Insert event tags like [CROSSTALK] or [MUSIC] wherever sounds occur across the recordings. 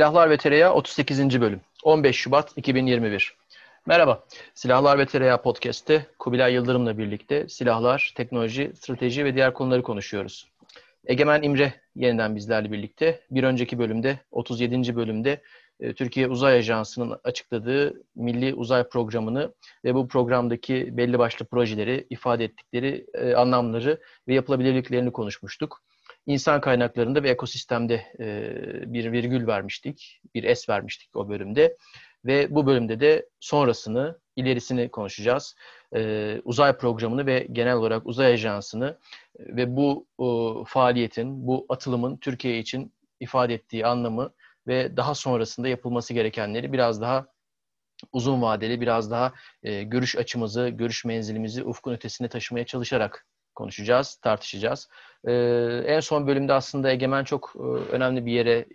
Silahlar ve Tereyağı 38. bölüm. 15 Şubat 2021. Merhaba. Silahlar ve Tereyağı podcast'te Kubilay Yıldırım'la birlikte silahlar, teknoloji, strateji ve diğer konuları konuşuyoruz. Egemen İmre yeniden bizlerle birlikte. Bir önceki bölümde, 37. bölümde e, Türkiye Uzay Ajansı'nın açıkladığı Milli Uzay Programı'nı ve bu programdaki belli başlı projeleri, ifade ettikleri e, anlamları ve yapılabilirliklerini konuşmuştuk insan kaynaklarında ve ekosistemde e, bir virgül vermiştik, bir es vermiştik o bölümde. Ve bu bölümde de sonrasını, ilerisini konuşacağız. E, uzay programını ve genel olarak uzay ajansını ve bu o, faaliyetin, bu atılımın Türkiye için ifade ettiği anlamı ve daha sonrasında yapılması gerekenleri biraz daha uzun vadeli, biraz daha e, görüş açımızı, görüş menzilimizi ufkun ötesine taşımaya çalışarak konuşacağız, tartışacağız. Ee, en son bölümde aslında Egemen çok e, önemli bir yere e,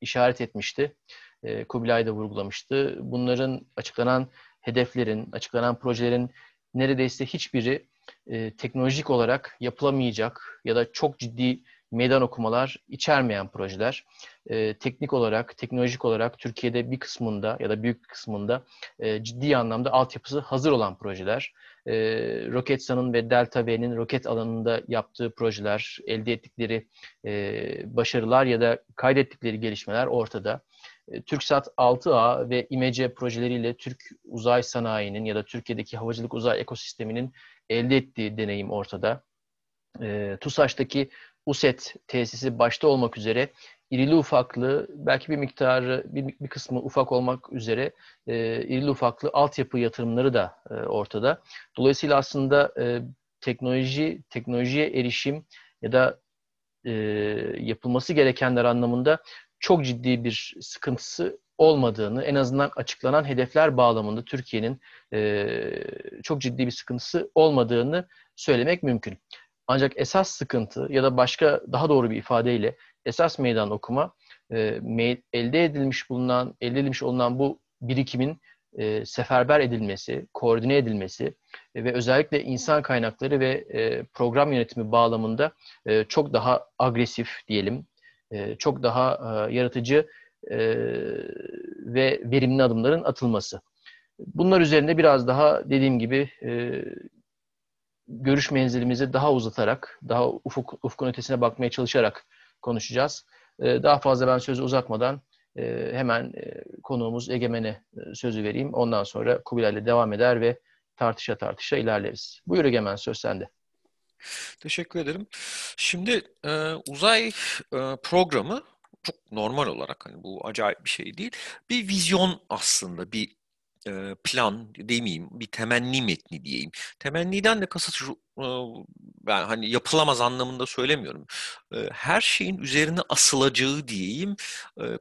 işaret etmişti. E, Kubilay da vurgulamıştı. Bunların açıklanan hedeflerin, açıklanan projelerin neredeyse hiçbiri e, teknolojik olarak yapılamayacak ya da çok ciddi meydan okumalar içermeyen projeler. E, teknik olarak, teknolojik olarak Türkiye'de bir kısmında ya da büyük kısmında e, ciddi anlamda altyapısı hazır olan projeler. E, Roketsan'ın ve Delta V'nin roket alanında yaptığı projeler, elde ettikleri e, başarılar ya da kaydettikleri gelişmeler ortada. E, TürkSat 6A ve İMECE projeleriyle Türk uzay sanayinin ya da Türkiye'deki havacılık uzay ekosisteminin elde ettiği deneyim ortada. E, TUSAŞ'taki USET tesisi başta olmak üzere irili ufaklı, belki bir miktarı, bir, bir kısmı ufak olmak üzere e, irili ufaklı altyapı yatırımları da e, ortada. Dolayısıyla aslında e, teknoloji, teknolojiye erişim ya da e, yapılması gerekenler anlamında çok ciddi bir sıkıntısı olmadığını, en azından açıklanan hedefler bağlamında Türkiye'nin e, çok ciddi bir sıkıntısı olmadığını söylemek mümkün. Ancak esas sıkıntı ya da başka daha doğru bir ifadeyle esas meydan okuma e, elde edilmiş bulunan elde edilmiş olunan bu birikimin e, seferber edilmesi, koordine edilmesi e, ve özellikle insan kaynakları ve program yönetimi bağlamında çok daha agresif diyelim, çok daha yaratıcı ve verimli adımların atılması. Bunlar üzerinde biraz daha dediğim gibi görüş menzilimizi daha uzatarak, daha ufuk, ufkun ötesine bakmaya çalışarak konuşacağız. Ee, daha fazla ben sözü uzatmadan e, hemen e, konuğumuz Egemen'e e, sözü vereyim. Ondan sonra Kubilay ile devam eder ve tartışa tartışa ilerleriz. Buyur Egemen, söz sende. Teşekkür ederim. Şimdi uzay programı çok normal olarak hani bu acayip bir şey değil. Bir vizyon aslında, bir plan demeyeyim, bir temenni metni diyeyim. Temenniden de kasıt şu, ben hani yapılamaz anlamında söylemiyorum. Her şeyin üzerine asılacağı diyeyim,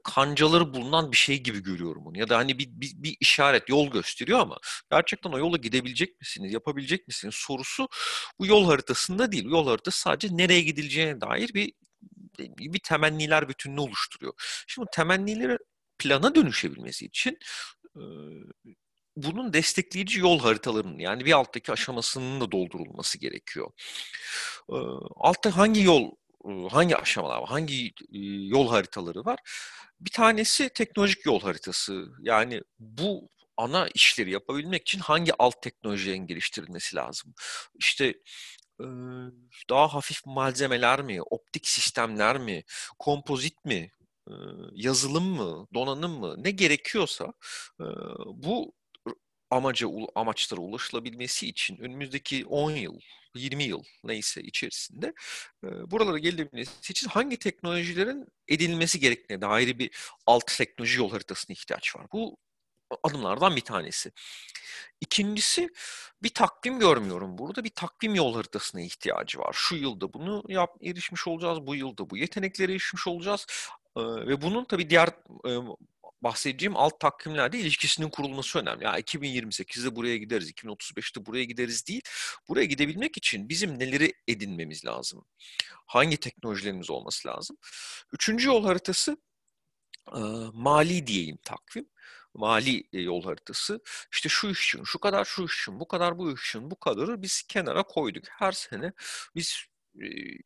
kancaları bulunan bir şey gibi görüyorum onu. Ya da hani bir, bir, bir işaret, yol gösteriyor ama gerçekten o yola gidebilecek misiniz, yapabilecek misiniz sorusu bu yol haritasında değil. Yol haritası sadece nereye gidileceğine dair bir bir temenniler bütününü oluşturuyor. Şimdi temennileri plana dönüşebilmesi için bunun destekleyici yol haritalarının yani bir alttaki aşamasının da doldurulması gerekiyor. Altta hangi yol, hangi aşamalar var, hangi yol haritaları var? Bir tanesi teknolojik yol haritası. Yani bu ana işleri yapabilmek için hangi alt teknolojilerin geliştirilmesi lazım? İşte daha hafif malzemeler mi, optik sistemler mi, kompozit mi, yazılım mı, donanım mı ne gerekiyorsa bu amaca amaçlara ulaşılabilmesi için önümüzdeki 10 yıl, 20 yıl neyse içerisinde buralara gelebilmesi için hangi teknolojilerin edinilmesi gerektiğine dair bir alt teknoloji yol haritasına ihtiyaç var. Bu adımlardan bir tanesi. İkincisi bir takvim görmüyorum burada. Bir takvim yol haritasına ihtiyacı var. Şu yılda bunu yap, erişmiş olacağız. Bu yılda bu yeteneklere erişmiş olacağız. Ve bunun tabii diğer bahsedeceğim alt takvimlerde ilişkisinin kurulması önemli. Ya 2028'de buraya gideriz, 2035'te buraya gideriz değil. Buraya gidebilmek için bizim neleri edinmemiz lazım? Hangi teknolojilerimiz olması lazım? Üçüncü yol haritası mali diyeyim takvim mali yol haritası. İşte şu iş için, şu kadar şu iş için, bu kadar bu iş için, bu kadarı biz kenara koyduk. Her sene biz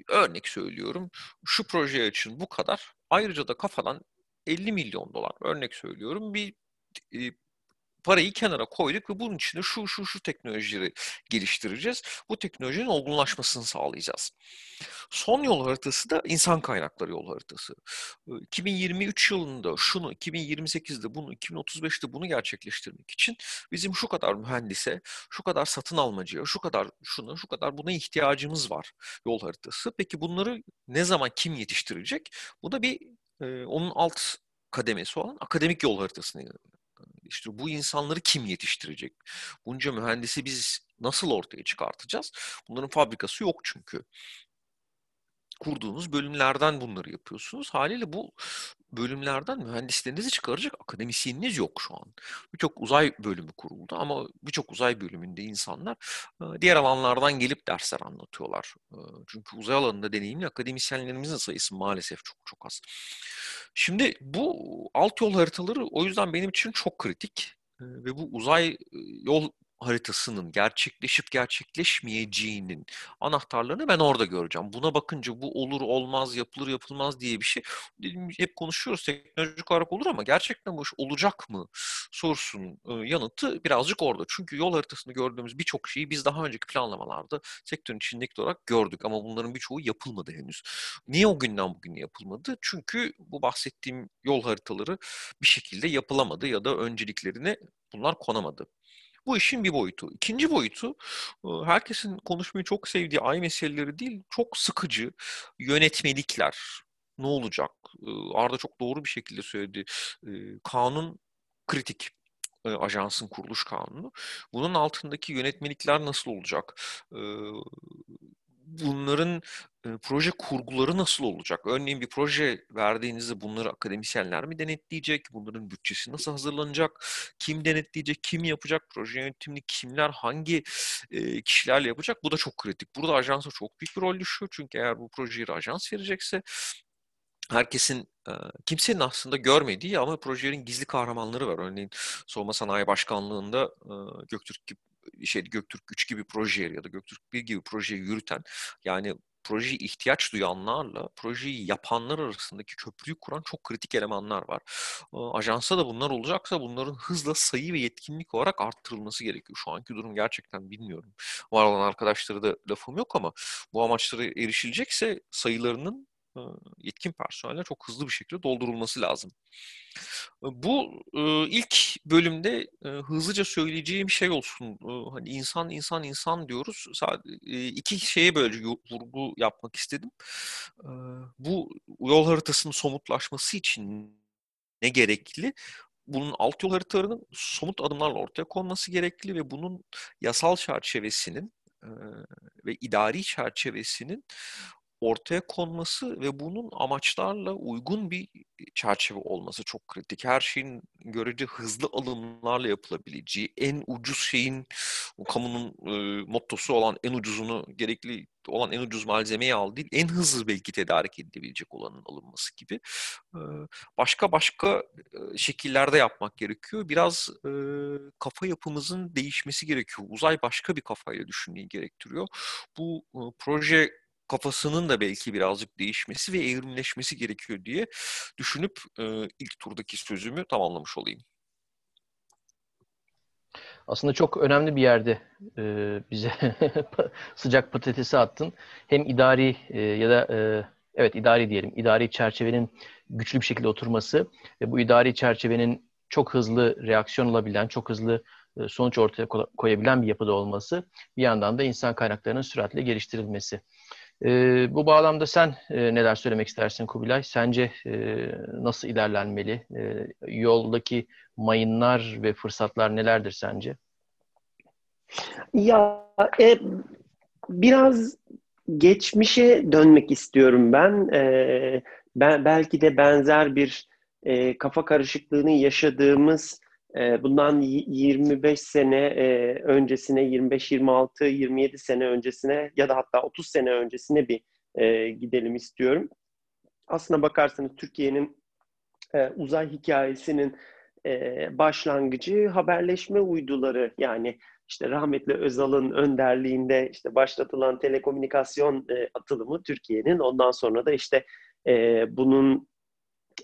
örnek söylüyorum şu proje için bu kadar. Ayrıca da kafadan 50 milyon dolar örnek söylüyorum bir parayı kenara koyduk ve bunun içinde şu şu şu teknolojileri geliştireceğiz. Bu teknolojinin olgunlaşmasını sağlayacağız. Son yol haritası da insan kaynakları yol haritası. 2023 yılında şunu, 2028'de bunu, 2035'te bunu gerçekleştirmek için bizim şu kadar mühendise, şu kadar satın almacıya, şu kadar şuna, şu kadar buna ihtiyacımız var yol haritası. Peki bunları ne zaman kim yetiştirecek? Bu da bir onun alt kademesi olan akademik yol haritasını işte bu insanları kim yetiştirecek? Bunca mühendisi biz nasıl ortaya çıkartacağız? Bunların fabrikası yok çünkü kurduğunuz bölümlerden bunları yapıyorsunuz. Haliyle bu bölümlerden mühendislerinizi çıkaracak akademisyeniniz yok şu an. Birçok uzay bölümü kuruldu ama birçok uzay bölümünde insanlar diğer alanlardan gelip dersler anlatıyorlar. Çünkü uzay alanında deneyimli akademisyenlerimizin sayısı maalesef çok çok az. Şimdi bu alt yol haritaları o yüzden benim için çok kritik ve bu uzay yol haritasının gerçekleşip gerçekleşmeyeceğinin anahtarlarını ben orada göreceğim. Buna bakınca bu olur olmaz, yapılır yapılmaz diye bir şey hep konuşuyoruz teknolojik olarak olur ama gerçekten bu iş olacak mı sorusunun yanıtı birazcık orada. Çünkü yol haritasında gördüğümüz birçok şeyi biz daha önceki planlamalarda sektörün içindeki olarak gördük ama bunların birçoğu yapılmadı henüz. Niye o günden bugüne yapılmadı? Çünkü bu bahsettiğim yol haritaları bir şekilde yapılamadı ya da önceliklerine bunlar konamadı. Bu işin bir boyutu. İkinci boyutu herkesin konuşmayı çok sevdiği ay meseleleri değil, çok sıkıcı yönetmelikler. Ne olacak? Arda çok doğru bir şekilde söyledi. Kanun kritik ajansın kuruluş kanunu. Bunun altındaki yönetmelikler nasıl olacak? Bunların e, proje kurguları nasıl olacak? Örneğin bir proje verdiğinizde bunları akademisyenler mi denetleyecek? Bunların bütçesi nasıl hazırlanacak? Kim denetleyecek? Kim yapacak? Proje yönetimini kimler, hangi e, kişilerle yapacak? Bu da çok kritik. Burada ajansa çok büyük bir rol düşüyor. Çünkü eğer bu projeyi ajans verecekse herkesin kimsenin aslında görmediği ama projelerin gizli kahramanları var. Örneğin Savunma Sanayi Başkanlığı'nda Göktürk gibi şey Göktürk 3 gibi projeyi ya da Göktürk 1 gibi projeyi yürüten yani projeyi ihtiyaç duyanlarla projeyi yapanlar arasındaki köprüyü kuran çok kritik elemanlar var. Ajansa da bunlar olacaksa bunların hızla sayı ve yetkinlik olarak arttırılması gerekiyor. Şu anki durum gerçekten bilmiyorum. Var olan arkadaşları da lafım yok ama bu amaçlara erişilecekse sayılarının yetkin personelle çok hızlı bir şekilde doldurulması lazım. Bu ilk bölümde hızlıca söyleyeceğim şey olsun. Hani insan insan insan diyoruz. İki şeye böyle vurgu yapmak istedim. Bu yol haritasının somutlaşması için ne gerekli? Bunun alt yol haritalarının somut adımlarla ortaya konması gerekli ve bunun yasal çerçevesinin ve idari çerçevesinin ortaya konması ve bunun amaçlarla uygun bir çerçeve olması çok kritik. Her şeyin görece hızlı alımlarla yapılabileceği, en ucuz şeyin kamunun e, mottosu olan en ucuzunu gerekli olan en ucuz malzemeyi al değil, en hızlı belki tedarik edilebilecek olanın alınması gibi e, başka başka e, şekillerde yapmak gerekiyor. Biraz e, kafa yapımızın değişmesi gerekiyor. Uzay başka bir kafayla düşünmeyi gerektiriyor. Bu e, proje kafasının da belki birazcık değişmesi ve evrimleşmesi gerekiyor diye düşünüp e, ilk turdaki sözümü tamamlamış olayım. Aslında çok önemli bir yerde e, bize [LAUGHS] sıcak patatesi attın. Hem idari e, ya da e, evet idari diyelim, idari çerçevenin güçlü bir şekilde oturması ve bu idari çerçevenin çok hızlı reaksiyon alabilen, çok hızlı sonuç ortaya koyabilen bir yapıda olması, bir yandan da insan kaynaklarının süratle geliştirilmesi. E, bu bağlamda sen e, neler söylemek istersin Kubilay? Sence e, nasıl ilerlenmeli? E, yoldaki mayınlar ve fırsatlar nelerdir sence? Ya e, biraz geçmişe dönmek istiyorum ben. E, ben belki de benzer bir e, kafa karışıklığını yaşadığımız bundan 25 sene e, öncesine, 25, 26, 27 sene öncesine ya da hatta 30 sene öncesine bir e, gidelim istiyorum. Aslına bakarsanız Türkiye'nin uzay hikayesinin başlangıcı haberleşme uyduları yani işte rahmetli Özal'ın önderliğinde işte başlatılan telekomünikasyon atılımı Türkiye'nin ondan sonra da işte bunun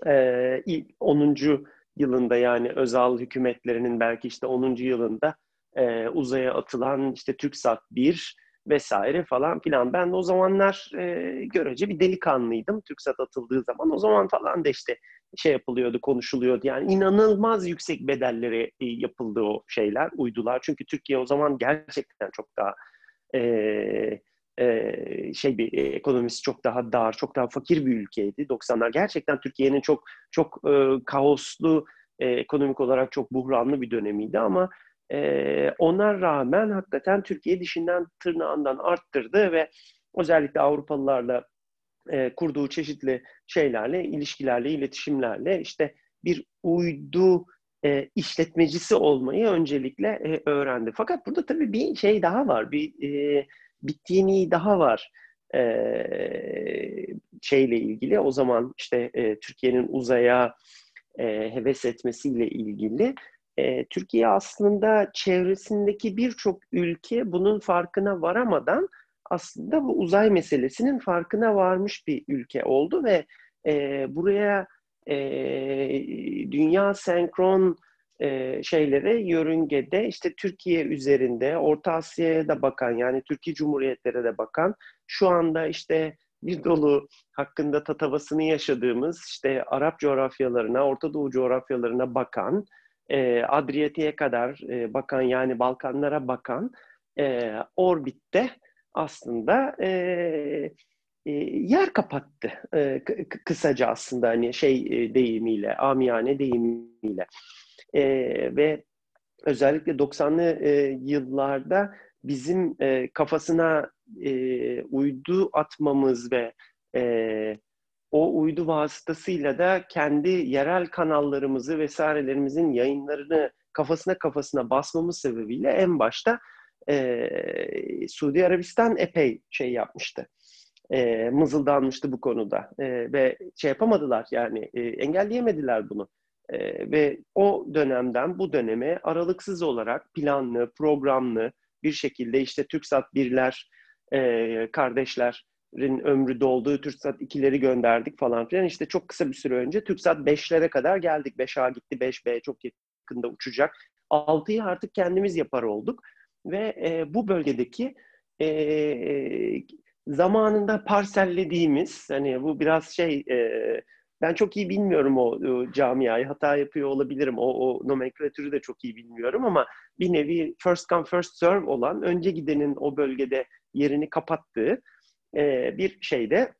e, 10. yılında yani Özal hükümetlerinin belki işte 10. yılında e, uzaya atılan işte TürkSat 1 vesaire falan filan. Ben o zamanlar e, görece bir delikanlıydım. TürkSat atıldığı zaman o zaman falan da işte şey yapılıyordu, konuşuluyordu. Yani inanılmaz yüksek bedellere e, yapıldı o şeyler, uydular. Çünkü Türkiye o zaman gerçekten çok daha e, şey bir ekonomisi çok daha dar, çok daha fakir bir ülkeydi 90'lar. Gerçekten Türkiye'nin çok çok e, kaoslu, e, ekonomik olarak çok buhranlı bir dönemiydi ama e, ona rağmen hakikaten Türkiye dişinden tırnağından arttırdı ve özellikle Avrupalılarla e, kurduğu çeşitli şeylerle, ilişkilerle, iletişimlerle işte bir uydu e, işletmecisi olmayı öncelikle e, öğrendi. Fakat burada tabii bir şey daha var, bir e, bittiğini daha var e, şeyle ilgili. O zaman işte e, Türkiye'nin uzaya e, heves etmesiyle ilgili. E, Türkiye aslında çevresindeki birçok ülke bunun farkına varamadan aslında bu uzay meselesinin farkına varmış bir ülke oldu ve e, buraya e, dünya senkron e, şeylere yörüngede işte Türkiye üzerinde Orta Asya'ya da bakan yani Türkiye Cumhuriyetlere de bakan şu anda işte bir dolu hakkında tatavasını yaşadığımız işte Arap coğrafyalarına, Orta Doğu coğrafyalarına bakan, e, Adriyatik'e kadar e, bakan yani Balkanlara bakan e, orbitte aslında e, e, yer kapattı e, kısaca aslında hani şey e, deyimiyle, amiyane deyimiyle e, ve özellikle 90'lı e, yıllarda bizim e, kafasına e, uydu atmamız ve e, o uydu vasıtasıyla da kendi yerel kanallarımızı vesairelerimizin yayınlarını kafasına kafasına basmamız sebebiyle en başta e, Suudi Arabistan epey şey yapmıştı. E, mızıldanmıştı bu konuda e, ve şey yapamadılar yani e, engelleyemediler bunu. E, ve o dönemden bu döneme aralıksız olarak planlı, programlı bir şekilde işte TürkSat birler, e, kardeşlerin ömrü dolduğu TürkSat 2'leri gönderdik falan filan. İşte çok kısa bir süre önce TürkSat 5'lere kadar geldik. 5A gitti, 5B çok yakında uçacak. 6'yı artık kendimiz yapar olduk. Ve e, bu bölgedeki e, zamanında parsellediğimiz, hani bu biraz şey, e, ben çok iyi bilmiyorum o, o camiayı, hata yapıyor olabilirim, o, o nomenklatürü de çok iyi bilmiyorum ama bir nevi first come first serve olan, önce gidenin o bölgede yerini kapattığı e, bir şeyde,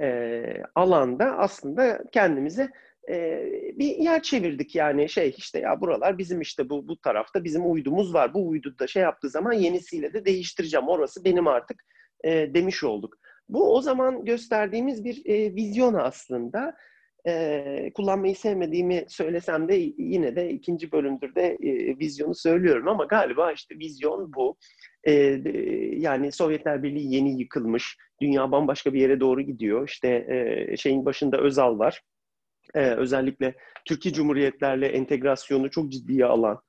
e, alanda aslında kendimize e, bir yer çevirdik yani şey işte ya buralar bizim işte bu bu tarafta bizim uydumuz var. Bu uydu da şey yaptığı zaman yenisiyle de değiştireceğim. Orası benim artık e, demiş olduk. Bu o zaman gösterdiğimiz bir e, vizyon aslında. E, kullanmayı sevmediğimi söylesem de yine de ikinci bölümdür de e, vizyonu söylüyorum ama galiba işte vizyon bu. E, yani Sovyetler Birliği yeni yıkılmış, dünya bambaşka bir yere doğru gidiyor. İşte e, şeyin başında Özal var e, özellikle Türkiye Cumhuriyetlerle entegrasyonu çok ciddiye alan,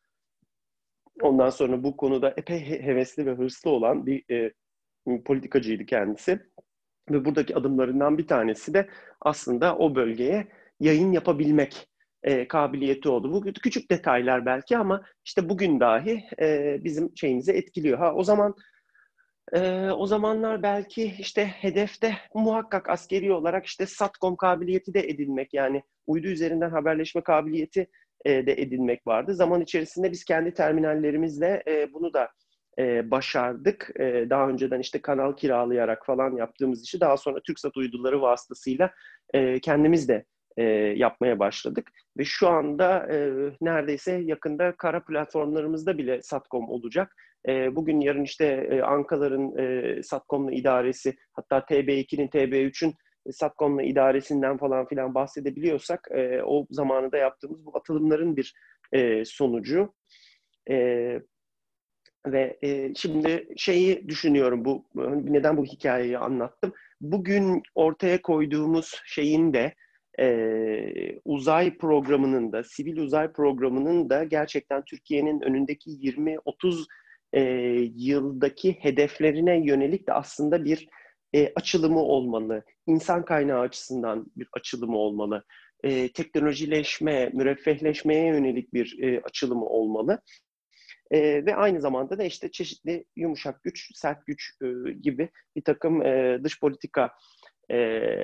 ondan sonra bu konuda epey hevesli ve hırslı olan bir e, politikacıydı kendisi. Ve buradaki adımlarından bir tanesi de aslında o bölgeye yayın yapabilmek e, kabiliyeti oldu. Bu küçük detaylar belki ama işte bugün dahi e, bizim şeyimizi etkiliyor. Ha o zaman ee, o zamanlar belki işte hedefte muhakkak askeri olarak işte SATCOM kabiliyeti de edinmek yani uydu üzerinden haberleşme kabiliyeti e, de edinmek vardı. Zaman içerisinde biz kendi terminallerimizle e, bunu da e, başardık. E, daha önceden işte kanal kiralayarak falan yaptığımız işi daha sonra TürkSat uyduları vasıtasıyla e, kendimiz de e, yapmaya başladık. Ve şu anda e, neredeyse yakında kara platformlarımızda bile SATCOM olacak. E, bugün yarın işte e, Ankaların e, SATCOM'la idaresi hatta TB2'nin TB3'ün SATCOM'la idaresinden falan filan bahsedebiliyorsak e, o zamanında yaptığımız bu atılımların bir e, sonucu. E, ve e, şimdi şeyi düşünüyorum bu neden bu hikayeyi anlattım. Bugün ortaya koyduğumuz şeyin de e, uzay programının da sivil uzay programının da gerçekten Türkiye'nin önündeki 20-30 e, yıldaki hedeflerine yönelik de aslında bir e, açılımı olmalı. İnsan kaynağı açısından bir açılımı olmalı. E, teknolojileşme, müreffehleşmeye yönelik bir e, açılımı olmalı. E, ve aynı zamanda da işte çeşitli yumuşak güç, sert güç e, gibi bir takım e, dış politika e,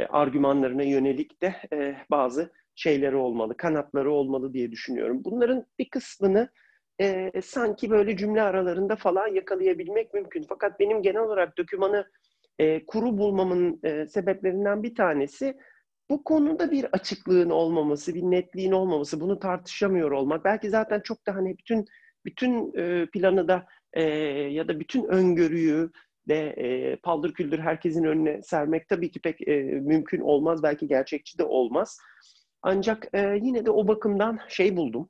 argümanlarına yönelik de e, bazı şeyleri olmalı, kanatları olmalı diye düşünüyorum. Bunların bir kısmını e, sanki böyle cümle aralarında falan yakalayabilmek mümkün. Fakat benim genel olarak dokümanı e, kuru bulmamın e, sebeplerinden bir tanesi bu konuda bir açıklığın olmaması, bir netliğin olmaması, bunu tartışamıyor olmak. Belki zaten çok da hani bütün bütün e, planı da e, ya da bütün öngörüyü de e, paldır küldür herkesin önüne sermek tabii ki pek e, mümkün olmaz. Belki gerçekçi de olmaz. Ancak yine de o bakımdan şey buldum,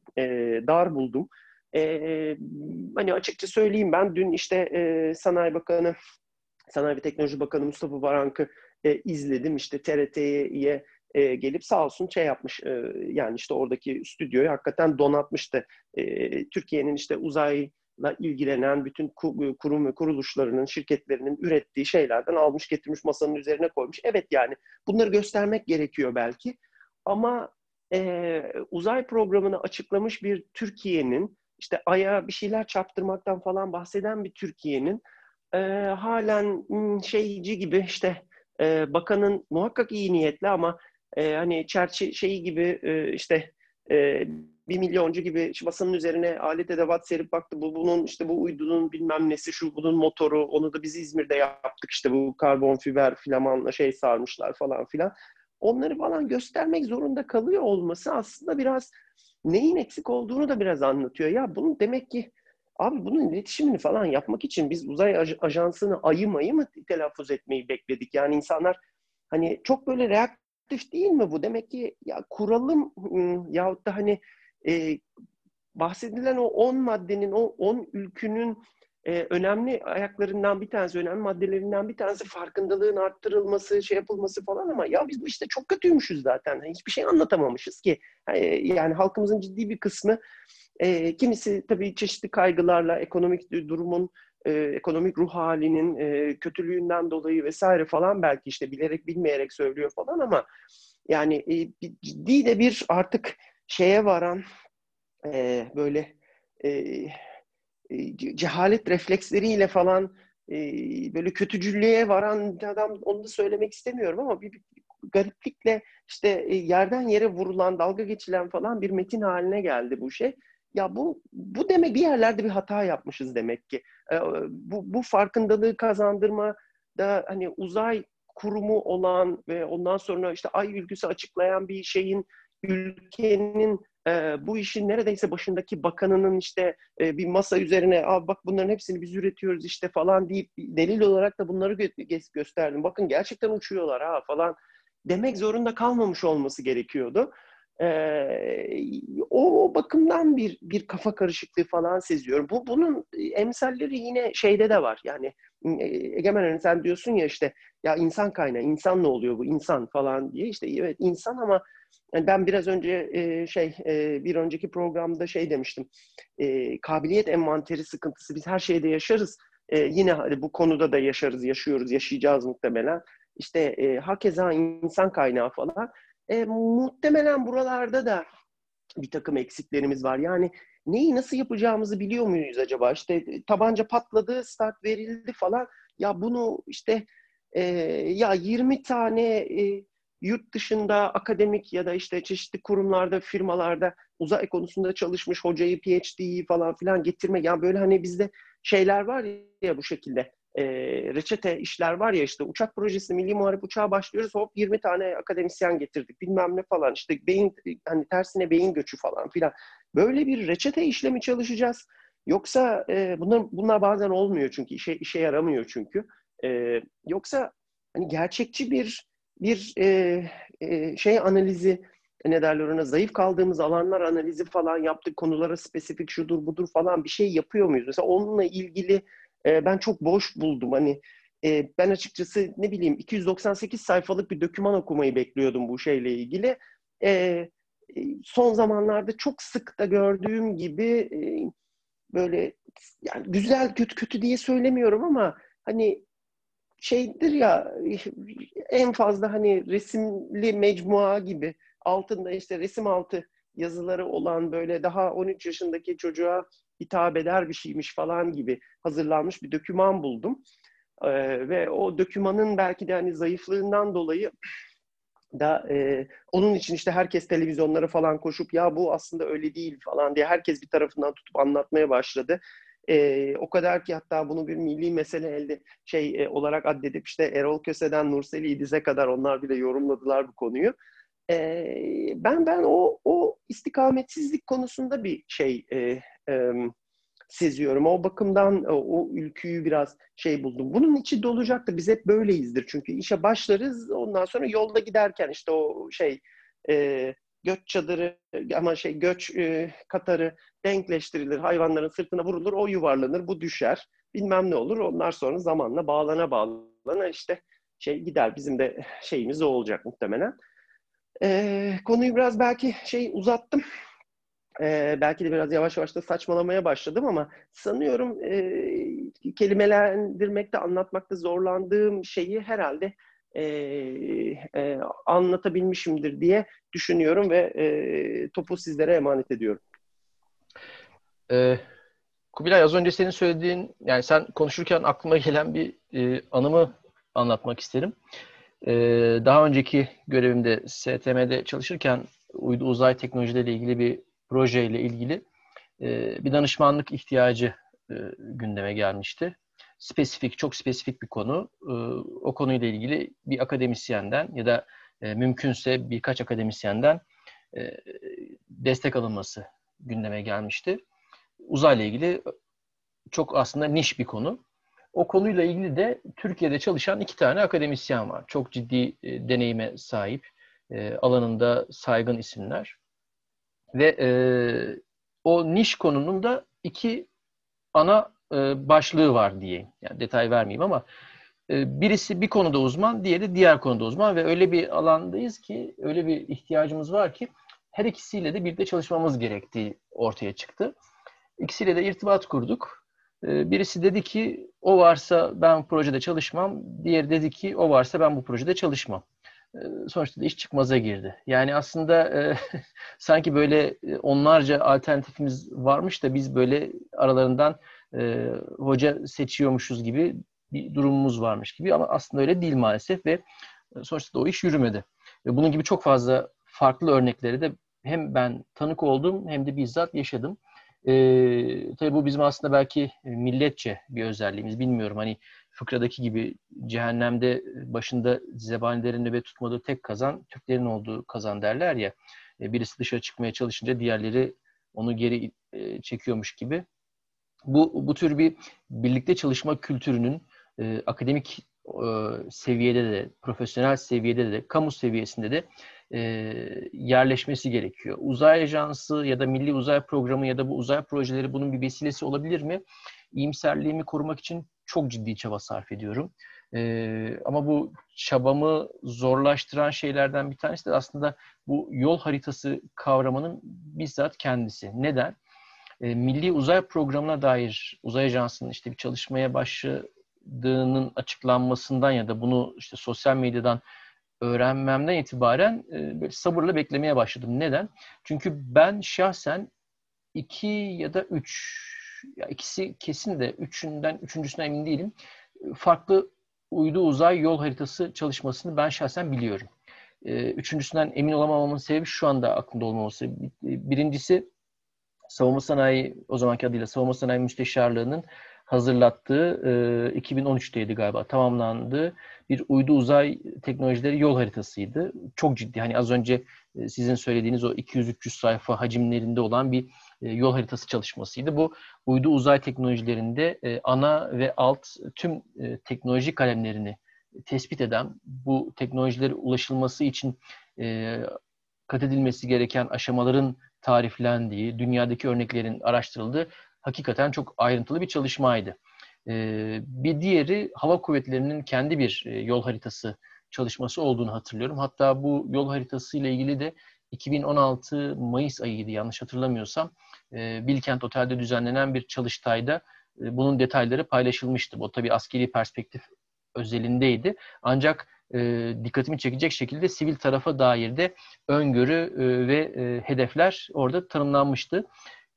dar buldum. Hani açıkça söyleyeyim ben dün işte Sanayi Bakanı, Sanayi ve Teknoloji Bakanı Mustafa Varank'ı e, izledim. İşte TRT'ye e, gelip sağ olsun şey yapmış e, yani işte oradaki stüdyoyu hakikaten donatmıştı. E, Türkiye'nin işte uzayla ilgilenen bütün kurum ve kuruluşlarının, şirketlerinin ürettiği şeylerden almış getirmiş masanın üzerine koymuş. Evet yani bunları göstermek gerekiyor belki ama e, uzay programını açıklamış bir Türkiye'nin işte Ay'a bir şeyler çarptırmaktan falan bahseden bir Türkiye'nin e, halen şeyci gibi işte e, bakanın muhakkak iyi niyetli ama e, hani çerçe şeyi gibi e, işte e, bir milyoncu gibi masanın üzerine alet edevat serip baktı. Bu bunun işte bu uydunun bilmem nesi şu bunun motoru onu da biz İzmir'de yaptık işte bu karbon fiber filamanla şey sarmışlar falan filan. Onları falan göstermek zorunda kalıyor olması aslında biraz neyin eksik olduğunu da biraz anlatıyor. Ya bunu demek ki abi bunun iletişimini falan yapmak için biz uzay ajansını ayı mayı mı telaffuz etmeyi bekledik? Yani insanlar hani çok böyle reaktif değil mi bu? Demek ki ya kuralım yahut da hani e, bahsedilen o 10 maddenin, o 10 ülkünün e, önemli ayaklarından bir tanesi, önemli maddelerinden bir tanesi farkındalığın arttırılması, şey yapılması falan ama ya biz bu işte çok kötüymüşüz zaten. Hiçbir şey anlatamamışız ki. Yani halkımızın ciddi bir kısmı e, kimisi tabii çeşitli kaygılarla ekonomik durumun e, ekonomik ruh halinin e, kötülüğünden dolayı vesaire falan belki işte bilerek bilmeyerek söylüyor falan ama yani e, ciddi de bir artık şeye varan e, böyle e, e, cehalet refleksleriyle falan e, böyle kötücüllüğe varan adam onu da söylemek istemiyorum ama bir, bir gariplikle işte e, yerden yere vurulan, dalga geçilen falan bir metin haline geldi bu şey. Ya bu bu demek bir yerlerde bir hata yapmışız demek ki. Bu, bu farkındalığı kazandırma da hani uzay kurumu olan ve ondan sonra işte ay ülküsü açıklayan bir şeyin ülkenin e, bu işin neredeyse başındaki bakanının işte e, bir masa üzerine Aa, bak bunların hepsini biz üretiyoruz işte falan deyip delil olarak da bunları gö- gösterdim. Bakın gerçekten uçuyorlar ha falan demek zorunda kalmamış olması gerekiyordu. Ee, o, o bakımdan bir bir kafa karışıklığı falan seziyorum. Bu bunun emsalleri yine şeyde de var. Yani Egemen hani sen diyorsun ya işte ya insan kaynağı, insan ne oluyor bu insan falan diye işte evet insan ama yani ben biraz önce e, şey e, bir önceki programda şey demiştim. E, kabiliyet envanteri sıkıntısı biz her şeyde yaşarız. E, yine hadi bu konuda da yaşarız, yaşıyoruz, yaşayacağız muhtemelen. İşte e, hakeza insan kaynağı falan. E, muhtemelen buralarda da bir takım eksiklerimiz var. Yani neyi nasıl yapacağımızı biliyor muyuz acaba? İşte tabanca patladı, start verildi falan. Ya bunu işte e, ya 20 tane e, yurt dışında akademik ya da işte çeşitli kurumlarda, firmalarda uzay konusunda çalışmış hocayı, PhD'yi falan filan getirme. Yani böyle hani bizde şeyler var ya bu şekilde e, reçete işler var ya işte uçak projesi milli muharip uçağa başlıyoruz hop 20 tane akademisyen getirdik bilmem ne falan işte beyin hani tersine beyin göçü falan filan. Böyle bir reçete işlemi çalışacağız. Yoksa e, bunlar bunlar bazen olmuyor çünkü işe işe yaramıyor çünkü. E, yoksa hani gerçekçi bir bir e, e, şey analizi ne derler ona zayıf kaldığımız alanlar analizi falan yaptık konulara spesifik şudur budur falan bir şey yapıyor muyuz? Mesela onunla ilgili e, ben çok boş buldum. Hani e, ben açıkçası ne bileyim 298 sayfalık bir doküman okumayı bekliyordum bu şeyle ilgili. E, son zamanlarda çok sık da gördüğüm gibi e, böyle yani güzel kötü kötü diye söylemiyorum ama hani şeydir ya en fazla hani resimli mecmua gibi altında işte resim altı yazıları olan böyle daha 13 yaşındaki çocuğa hitap eder bir şeymiş falan gibi hazırlanmış bir döküman buldum. Ee, ve o dökümanın belki de hani zayıflığından dolayı da e, onun için işte herkes televizyonlara falan koşup ya bu aslında öyle değil falan diye herkes bir tarafından tutup anlatmaya başladı. E, o kadar ki hatta bunu bir milli mesele elde şey e, olarak addedip işte Erol Köse'den Nurseli İdiz'e kadar onlar bile yorumladılar bu konuyu. E, ben ben o o istikametsizlik konusunda bir şey e, e, seziyorum. O bakımdan o, o ülküyü biraz şey buldum. Bunun içi dolacaktır. Biz hep böyleyizdir. Çünkü işe başlarız. Ondan sonra yolda giderken işte o şey e, göç çadırı ama şey göç e, katarı denkleştirilir. Hayvanların sırtına vurulur. O yuvarlanır. Bu düşer. Bilmem ne olur. Onlar sonra zamanla bağlana bağlana işte şey gider. Bizim de şeyimiz o olacak muhtemelen. E, konuyu biraz belki şey uzattım. Ee, belki de biraz yavaş yavaş da saçmalamaya başladım ama sanıyorum e, kelimelendirmekte, anlatmakta zorlandığım şeyi herhalde e, e, anlatabilmişimdir diye düşünüyorum ve e, topu sizlere emanet ediyorum. Ee, Kubilay az önce senin söylediğin, yani sen konuşurken aklıma gelen bir e, anımı anlatmak isterim. Ee, daha önceki görevimde STM'de çalışırken uydu uzay teknolojileriyle ilgili bir projeyle ilgili e, bir danışmanlık ihtiyacı e, gündeme gelmişti. Spesifik, çok spesifik bir konu. E, o konuyla ilgili bir akademisyenden ya da mümkünse birkaç akademisyenden destek alınması gündeme gelmişti. Uzayla ilgili çok aslında niş bir konu. O konuyla ilgili de Türkiye'de çalışan iki tane akademisyen var. Çok ciddi deneyime sahip, alanında saygın isimler. Ve e, o niş konunun da iki ana e, başlığı var diye. Yani detay vermeyeyim ama e, birisi bir konuda uzman, diğeri diğer konuda uzman ve öyle bir alandayız ki, öyle bir ihtiyacımız var ki her ikisiyle de birlikte çalışmamız gerektiği ortaya çıktı. İkisiyle de irtibat kurduk. E, birisi dedi ki o varsa ben projede çalışmam, diğeri dedi ki o varsa ben bu projede çalışmam. Sonuçta da iş çıkmaza girdi. Yani aslında e, [LAUGHS] sanki böyle onlarca alternatifimiz varmış da biz böyle aralarından e, hoca seçiyormuşuz gibi bir durumumuz varmış gibi ama aslında öyle değil maalesef ve sonuçta da o iş yürümedi. Ve bunun gibi çok fazla farklı örnekleri de hem ben tanık oldum hem de bizzat yaşadım. E, tabii bu bizim aslında belki milletçe bir özelliğimiz. Bilmiyorum hani fıkradaki gibi cehennemde başında zebanilerin nöbet tutmadığı tek kazan Türklerin olduğu kazan derler ya. E, birisi dışarı çıkmaya çalışınca diğerleri onu geri e, çekiyormuş gibi. Bu, bu tür bir birlikte çalışma kültürünün e, akademik seviyede de, profesyonel seviyede de, kamu seviyesinde de yerleşmesi gerekiyor. Uzay ajansı ya da milli uzay programı ya da bu uzay projeleri bunun bir vesilesi olabilir mi? İyimserliğimi korumak için çok ciddi çaba sarf ediyorum. Ee, ama bu çabamı zorlaştıran şeylerden bir tanesi de aslında bu yol haritası kavramının bizzat kendisi. Neden? Ee, Milli Uzay Programı'na dair Uzay Ajansı'nın işte bir çalışmaya başladığının açıklanmasından ya da bunu işte sosyal medyadan öğrenmemden itibaren e, sabırla beklemeye başladım. Neden? Çünkü ben şahsen iki ya da üç ya ikisi kesin de üçünden üçüncüsüne emin değilim. Farklı uydu uzay yol haritası çalışmasını ben şahsen biliyorum. Ee, üçüncüsünden emin olamamamın sebebi şu anda aklımda olmaması. Birincisi savunma sanayi o zamanki adıyla savunma sanayi müsteşarlığının hazırlattığı e, 2013'teydi galiba tamamlandığı bir uydu uzay teknolojileri yol haritasıydı. Çok ciddi hani az önce e, sizin söylediğiniz o 200-300 sayfa hacimlerinde olan bir e, yol haritası çalışmasıydı. Bu uydu uzay teknolojilerinde e, ana ve alt tüm e, teknoloji kalemlerini tespit eden, bu teknolojilere ulaşılması için kat edilmesi gereken aşamaların tariflendiği, dünyadaki örneklerin araştırıldığı hakikaten çok ayrıntılı bir çalışmaydı. Bir diğeri hava kuvvetlerinin kendi bir yol haritası çalışması olduğunu hatırlıyorum. Hatta bu yol haritası ile ilgili de 2016 Mayıs ayıydı yanlış hatırlamıyorsam. E, Bilkent Otel'de düzenlenen bir çalıştayda e, bunun detayları paylaşılmıştı. Bu tabii askeri perspektif özelindeydi. Ancak e, dikkatimi çekecek şekilde sivil tarafa dair de öngörü e, ve e, hedefler orada tanımlanmıştı.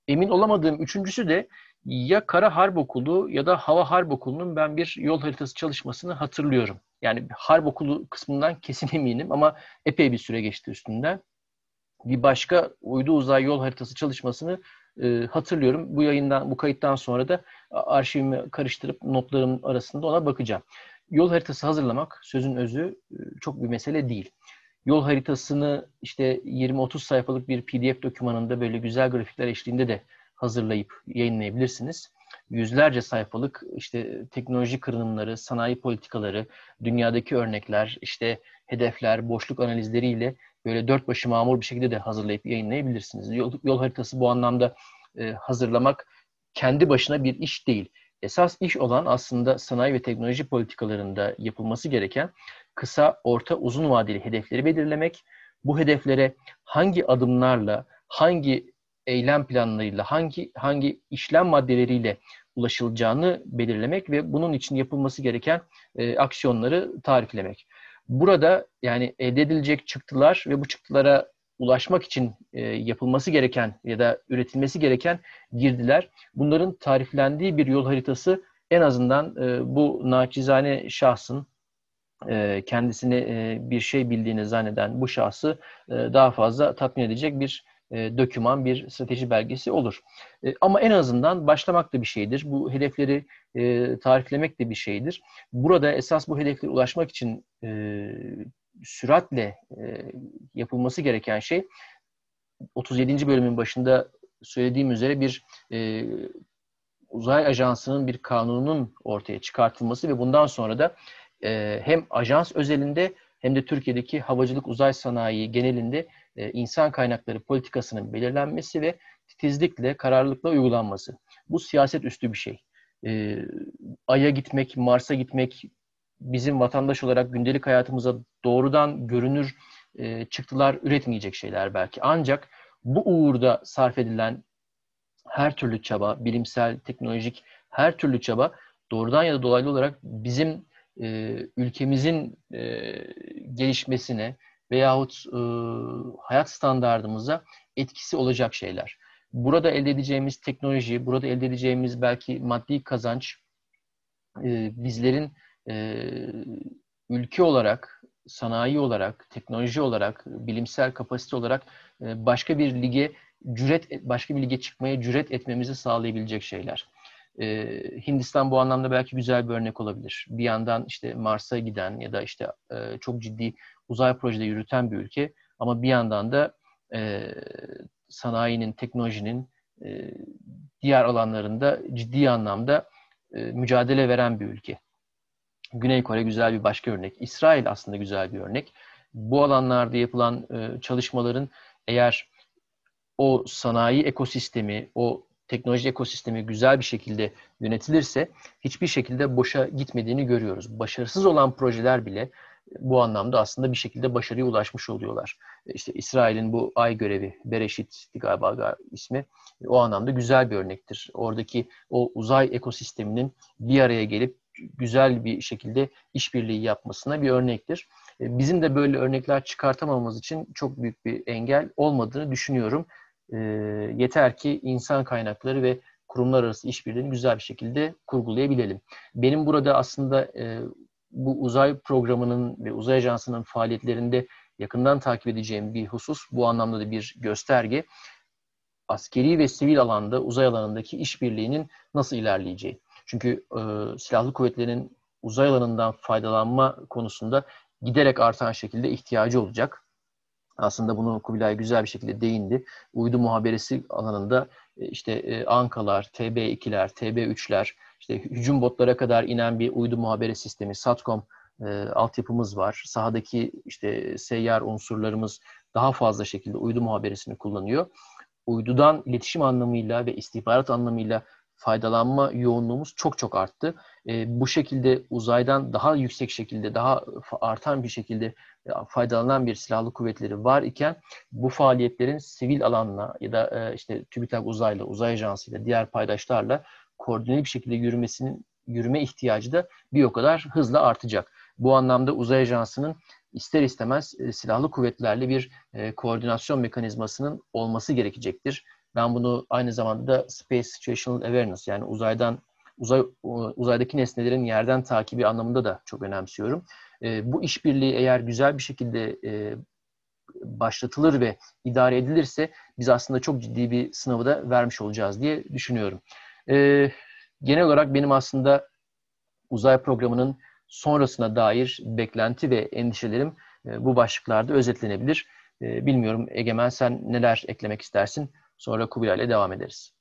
Emin olamadığım üçüncüsü de ya Kara Harp Okulu ya da Hava Harp Okulu'nun ben bir yol haritası çalışmasını hatırlıyorum. Yani Harp Okulu kısmından kesin eminim ama epey bir süre geçti üstünden. Bir başka uydu uzay yol haritası çalışmasını e, hatırlıyorum. Bu yayından, bu kayıttan sonra da arşivimi karıştırıp notlarım arasında ona bakacağım. Yol haritası hazırlamak sözün özü e, çok bir mesele değil. Yol haritasını işte 20-30 sayfalık bir PDF dokümanında böyle güzel grafikler eşliğinde de hazırlayıp yayınlayabilirsiniz. Yüzlerce sayfalık işte teknoloji kırılımları, sanayi politikaları, dünyadaki örnekler, işte hedefler, boşluk analizleriyle böyle dört başı mamur bir şekilde de hazırlayıp yayınlayabilirsiniz. Yol, yol haritası bu anlamda e, hazırlamak kendi başına bir iş değil. Esas iş olan aslında sanayi ve teknoloji politikalarında yapılması gereken kısa, orta, uzun vadeli hedefleri belirlemek, bu hedeflere hangi adımlarla, hangi eylem planlarıyla, hangi hangi işlem maddeleriyle ulaşılacağını belirlemek ve bunun için yapılması gereken e, aksiyonları tariflemek. Burada yani elde edilecek çıktılar ve bu çıktılara ulaşmak için e, yapılması gereken ya da üretilmesi gereken girdiler. Bunların tariflendiği bir yol haritası en azından e, bu naçizane şahsın e, kendisini e, bir şey bildiğini zanneden bu şahsı e, daha fazla tatmin edecek bir e, döküman, bir strateji belgesi olur. E, ama en azından başlamak da bir şeydir. Bu hedefleri e, tariflemek de bir şeydir. Burada esas bu hedeflere ulaşmak için e, süratle e, yapılması gereken şey 37. bölümün başında söylediğim üzere bir e, uzay ajansının bir kanunun ortaya çıkartılması ve bundan sonra da e, hem ajans özelinde hem de Türkiye'deki havacılık uzay sanayi genelinde e, insan kaynakları politikasının belirlenmesi ve titizlikle, kararlılıkla uygulanması. Bu siyaset üstü bir şey. E, Ay'a gitmek, Mars'a gitmek bizim vatandaş olarak gündelik hayatımıza doğrudan görünür e, çıktılar üretmeyecek şeyler belki. Ancak bu uğurda sarf edilen her türlü çaba, bilimsel, teknolojik her türlü çaba doğrudan ya da dolaylı olarak bizim e, ülkemizin e, gelişmesine veyahut e, hayat standartımıza etkisi olacak şeyler. Burada elde edeceğimiz teknoloji, burada elde edeceğimiz belki maddi kazanç e, bizlerin e, ülke olarak, sanayi olarak, teknoloji olarak, bilimsel kapasite olarak e, başka bir lige cüret, başka bir lige çıkmaya cüret etmemizi sağlayabilecek şeyler. E, Hindistan bu anlamda belki güzel bir örnek olabilir. Bir yandan işte Mars'a giden ya da işte e, çok ciddi uzay projede yürüten bir ülke ama bir yandan da e, sanayinin, teknolojinin e, diğer alanlarında ciddi anlamda e, mücadele veren bir ülke. Güney Kore güzel bir başka örnek. İsrail aslında güzel bir örnek. Bu alanlarda yapılan e, çalışmaların eğer o sanayi ekosistemi, o teknoloji ekosistemi güzel bir şekilde yönetilirse hiçbir şekilde boşa gitmediğini görüyoruz. Başarısız olan projeler bile bu anlamda aslında bir şekilde başarıya ulaşmış oluyorlar. İşte İsrail'in bu ay görevi, Bereşit galiba ismi, o anlamda güzel bir örnektir. Oradaki o uzay ekosisteminin bir araya gelip güzel bir şekilde işbirliği yapmasına bir örnektir. Bizim de böyle örnekler çıkartamamamız için çok büyük bir engel olmadığını düşünüyorum. E, yeter ki insan kaynakları ve kurumlar arası işbirliğini güzel bir şekilde kurgulayabilelim. Benim burada aslında e, bu uzay programının ve uzay ajansının faaliyetlerinde yakından takip edeceğim bir husus, bu anlamda da bir gösterge, askeri ve sivil alanda, uzay alanındaki işbirliğinin nasıl ilerleyeceği. Çünkü e, silahlı kuvvetlerin uzay alanından faydalanma konusunda giderek artan şekilde ihtiyacı olacak. Aslında bunu Kubilay güzel bir şekilde değindi. Uydu muhaberesi alanında e, işte e, Ankalar, TB2'ler, TB3'ler, işte hücum botlara kadar inen bir uydu muhabere sistemi, SATCOM e, altyapımız var. Sahadaki işte seyyar unsurlarımız daha fazla şekilde uydu muhaberesini kullanıyor. Uydudan iletişim anlamıyla ve istihbarat anlamıyla faydalanma yoğunluğumuz çok çok arttı. E, bu şekilde uzaydan daha yüksek şekilde, daha artan bir şekilde e, faydalanan bir silahlı kuvvetleri var iken bu faaliyetlerin sivil alanla ya da e, işte TÜBİTAK uzayla, uzay ajansıyla, diğer paydaşlarla koordineli bir şekilde yürümesinin yürüme ihtiyacı da bir o kadar hızla artacak. Bu anlamda uzay ajansının ister istemez e, silahlı kuvvetlerle bir e, koordinasyon mekanizmasının olması gerekecektir. Ben bunu aynı zamanda da Space Situational Awareness yani uzaydan uzay uzaydaki nesnelerin yerden takibi anlamında da çok önemsiyorum. E, bu işbirliği eğer güzel bir şekilde başlatılır ve idare edilirse biz aslında çok ciddi bir sınavı da vermiş olacağız diye düşünüyorum. E, genel olarak benim aslında uzay programının sonrasına dair beklenti ve endişelerim e, bu başlıklarda özetlenebilir. E, bilmiyorum Egemen sen neler eklemek istersin? Sonra Kubilay ile devam ederiz.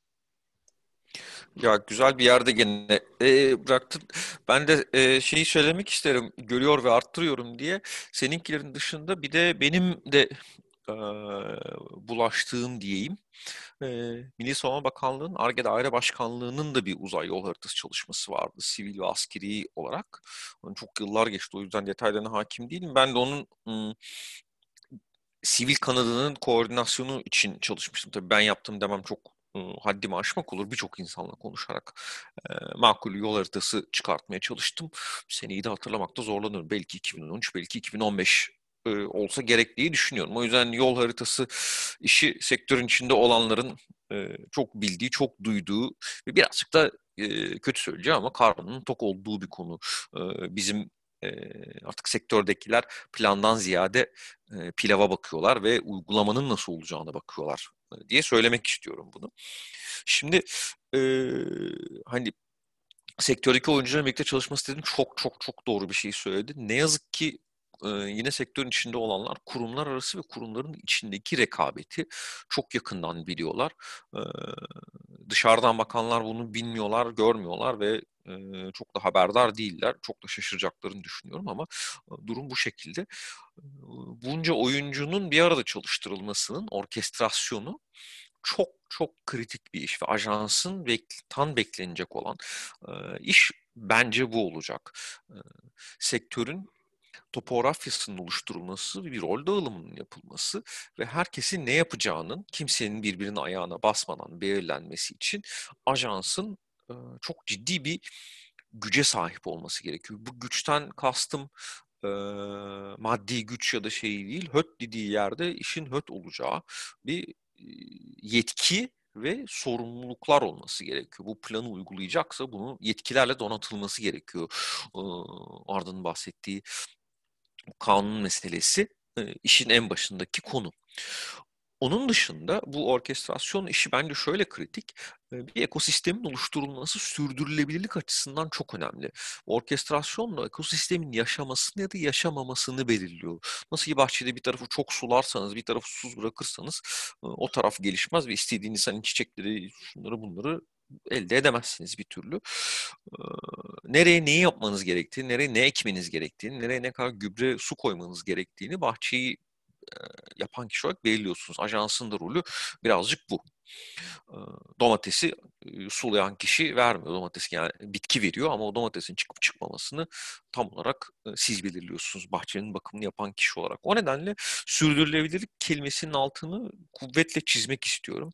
Ya güzel bir yerde gene e, bıraktın. Ben de e, şeyi söylemek isterim. Görüyor ve arttırıyorum diye. Seninkilerin dışında bir de benim de e, bulaştığım diyeyim. E, Milli Savunma Bakanlığı'nın ARGE Daire Başkanlığı'nın da bir uzay yol haritası çalışması vardı. Sivil ve askeri olarak. Yani çok yıllar geçti o yüzden detaylarına hakim değilim. Ben de onun ım, sivil kanadının koordinasyonu için çalışmıştım. Tabii ben yaptım demem çok haddimi aşmak olur. Birçok insanla konuşarak e, makul yol haritası çıkartmaya çalıştım. Seneyi de hatırlamakta zorlanıyorum. Belki 2013, belki 2015 e, olsa gerek diye düşünüyorum. O yüzden yol haritası işi sektörün içinde olanların e, çok bildiği, çok duyduğu ve birazcık da e, kötü söyleyeceğim ama karnının tok olduğu bir konu. E, bizim e, artık sektördekiler plandan ziyade e, pilava bakıyorlar ve uygulamanın nasıl olacağına bakıyorlar e, diye söylemek istiyorum bunu. Şimdi e, hani sektördeki oyuncuların birlikte çalışması dedim çok çok çok doğru bir şey söyledi. Ne yazık ki yine sektörün içinde olanlar kurumlar arası ve kurumların içindeki rekabeti çok yakından biliyorlar. Dışarıdan bakanlar bunu bilmiyorlar, görmüyorlar ve çok da haberdar değiller. Çok da şaşıracaklarını düşünüyorum ama durum bu şekilde. Bunca oyuncunun bir arada çalıştırılmasının orkestrasyonu çok çok kritik bir iş ve ajansın tan beklenecek olan iş bence bu olacak. Sektörün topografyasının oluşturulması, bir rol dağılımının yapılması ve herkesin ne yapacağının kimsenin birbirinin ayağına basmadan belirlenmesi için ajansın çok ciddi bir güce sahip olması gerekiyor. Bu güçten kastım maddi güç ya da şey değil, höt dediği yerde işin höt olacağı bir yetki ve sorumluluklar olması gerekiyor. Bu planı uygulayacaksa bunu yetkilerle donatılması gerekiyor. Arda'nın bahsettiği kanun meselesi e, işin en başındaki konu. Onun dışında bu orkestrasyon işi bence şöyle kritik. Bir ekosistemin oluşturulması sürdürülebilirlik açısından çok önemli. Orkestrasyonla ekosistemin yaşamasını ya da yaşamamasını belirliyor. Nasıl ki bahçede bir tarafı çok sularsanız, bir tarafı susuz bırakırsanız o taraf gelişmez ve istediğiniz hani çiçekleri, şunları bunları elde edemezsiniz bir türlü. Nereye neyi yapmanız gerektiğini, nereye ne ekmeniz gerektiğini, nereye ne kadar gübre, su koymanız gerektiğini bahçeyi yapan kişi olarak belirliyorsunuz. Ajansın da rolü birazcık bu. Domatesi sulayan kişi vermiyor. Domates yani bitki veriyor ama o domatesin çıkıp çıkmamasını tam olarak siz belirliyorsunuz bahçenin bakımını yapan kişi olarak. O nedenle sürdürülebilirlik kelimesinin altını kuvvetle çizmek istiyorum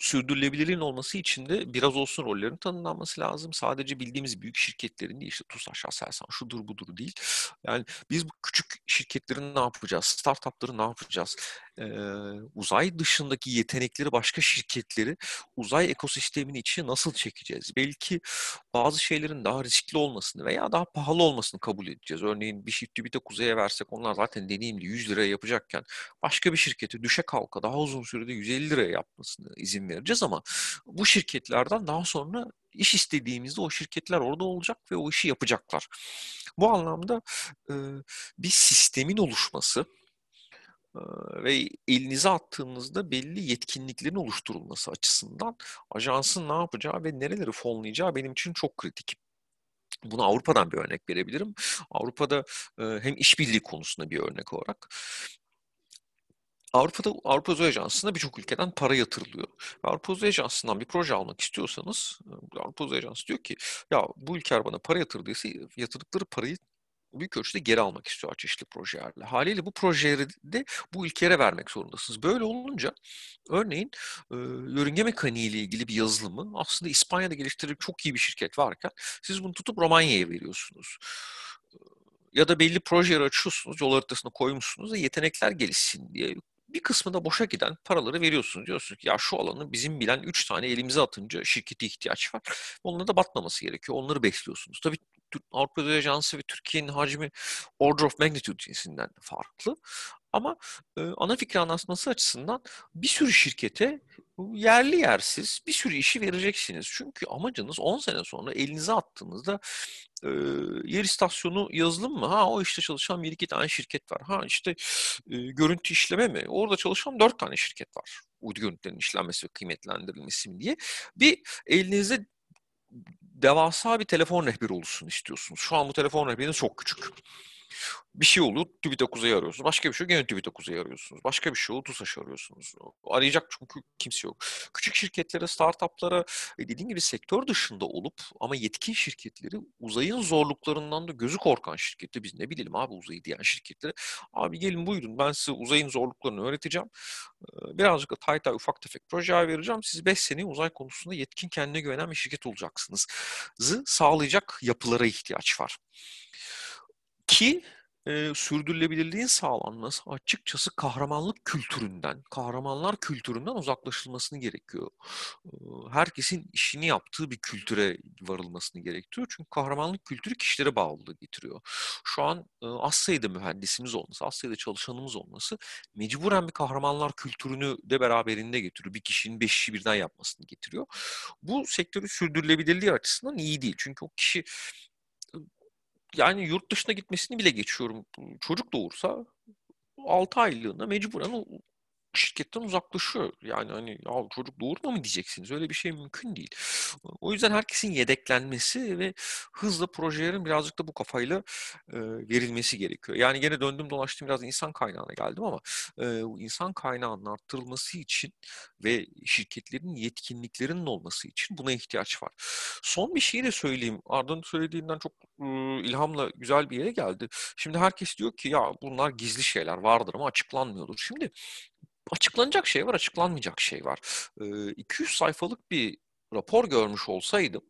sürdürülebilirliğin olması için de biraz olsun rollerin tanımlanması lazım. Sadece bildiğimiz büyük şirketlerin değil işte TUSAŞ, Aselsan şudur budur değil. Yani biz bu küçük şirketlerin ne yapacağız? Startupları ne yapacağız? Ee, uzay dışındaki yetenekleri başka şirketleri uzay ekosistemini içine nasıl çekeceğiz? Belki bazı şeylerin daha riskli olmasını veya daha pahalı olmasını kabul edeceğiz. Örneğin bir shift bir de kuzeye versek onlar zaten deneyimli 100 liraya yapacakken başka bir şirketi düşe kalka daha uzun sürede 150 liraya yapmasını izin vereceğiz ama bu şirketlerden daha sonra iş istediğimizde o şirketler orada olacak ve o işi yapacaklar. Bu anlamda e, bir sistemin oluşması e, ve elinize attığınızda belli yetkinliklerin oluşturulması açısından ajansın ne yapacağı ve nereleri fonlayacağı benim için çok kritik. Buna Avrupa'dan bir örnek verebilirim. Avrupa'da hem işbirliği konusunda bir örnek olarak Avrupa'da Avrupa Uzay Ajansı'na birçok ülkeden para yatırılıyor. Avrupa Uzay Ajansı'ndan bir proje almak istiyorsanız Avrupa Uzay Ajansı diyor ki ya bu ülkeler bana para yatırdıysa yatırdıkları parayı büyük ölçüde geri almak istiyor çeşitli projelerle. Haliyle bu projeleri de bu ülkelere vermek zorundasınız. Böyle olunca örneğin e, yörünge mekaniği ile ilgili bir yazılımı aslında İspanya'da geliştirip çok iyi bir şirket varken siz bunu tutup Romanya'ya veriyorsunuz ya da belli projeleri açıyorsunuz, yol haritasına koymuşsunuz ve yetenekler gelişsin diye bir kısmı da boşa giden paraları veriyorsunuz. Diyorsunuz ki ya şu alanı bizim bilen 3 tane elimize atınca şirkete ihtiyaç var. Onlara da batmaması gerekiyor. Onları besliyorsunuz. Tabii Avrupa Ajansı ve Türkiye'nin hacmi order of magnitude cinsinden de farklı. Ama e, ana fikri anlatması açısından bir sürü şirkete yerli yersiz bir sürü işi vereceksiniz. Çünkü amacınız 10 sene sonra elinize attığınızda e, yer istasyonu yazılım mı? Ha o işte çalışan bir iki tane şirket var. Ha işte e, görüntü işleme mi? Orada çalışan dört tane şirket var. Uydu görüntülerinin işlenmesi ve kıymetlendirilmesi mi diye. Bir elinizde devasa bir telefon rehberi olsun istiyorsunuz. Şu an bu telefon rehberiniz çok küçük. Bir şey oluyor, TÜBİTAK arıyorsunuz. Başka bir şey yok, gene TÜBİTAK arıyorsunuz. Başka bir şey oldu, TUSAŞ'ı arıyorsunuz. Arayacak çünkü kimse yok. Küçük şirketlere, startuplara, e, dediğim gibi sektör dışında olup ama yetkin şirketleri uzayın zorluklarından da gözü korkan şirketleri, biz ne bilelim abi uzayı diyen şirketleri, abi gelin buyurun ben size uzayın zorluklarını öğreteceğim. Birazcık da tay tay ufak tefek projeler vereceğim. Siz 5 sene uzay konusunda yetkin kendine güvenen bir şirket olacaksınız. Zı sağlayacak yapılara ihtiyaç var. Ki e, sürdürülebilirliğin sağlanması açıkçası kahramanlık kültüründen, kahramanlar kültüründen uzaklaşılmasını gerekiyor. E, herkesin işini yaptığı bir kültüre varılmasını gerekiyor. Çünkü kahramanlık kültürü kişilere bağlılığı getiriyor. Şu an e, az sayıda mühendisimiz olması, az sayıda çalışanımız olması mecburen bir kahramanlar kültürünü de beraberinde getiriyor. Bir kişinin beş işi birden yapmasını getiriyor. Bu sektörü sürdürülebilirliği açısından iyi değil. Çünkü o kişi yani yurt dışına gitmesini bile geçiyorum. Çocuk doğursa 6 aylığında mecburen şirketten uzaklaşıyor. Yani hani ya çocuk doğurma mı diyeceksiniz? Öyle bir şey mümkün değil. O yüzden herkesin yedeklenmesi ve hızla projelerin birazcık da bu kafayla e, verilmesi gerekiyor. Yani gene döndüm dolaştım biraz insan kaynağına geldim ama e, insan kaynağının arttırılması için ve şirketlerin yetkinliklerinin olması için buna ihtiyaç var. Son bir şey de söyleyeyim. Arda'nın söylediğinden çok e, ilhamla güzel bir yere geldi. Şimdi herkes diyor ki ya bunlar gizli şeyler vardır ama açıklanmıyordur. Şimdi açıklanacak şey var, açıklanmayacak şey var. E, 200 sayfalık bir rapor görmüş olsaydım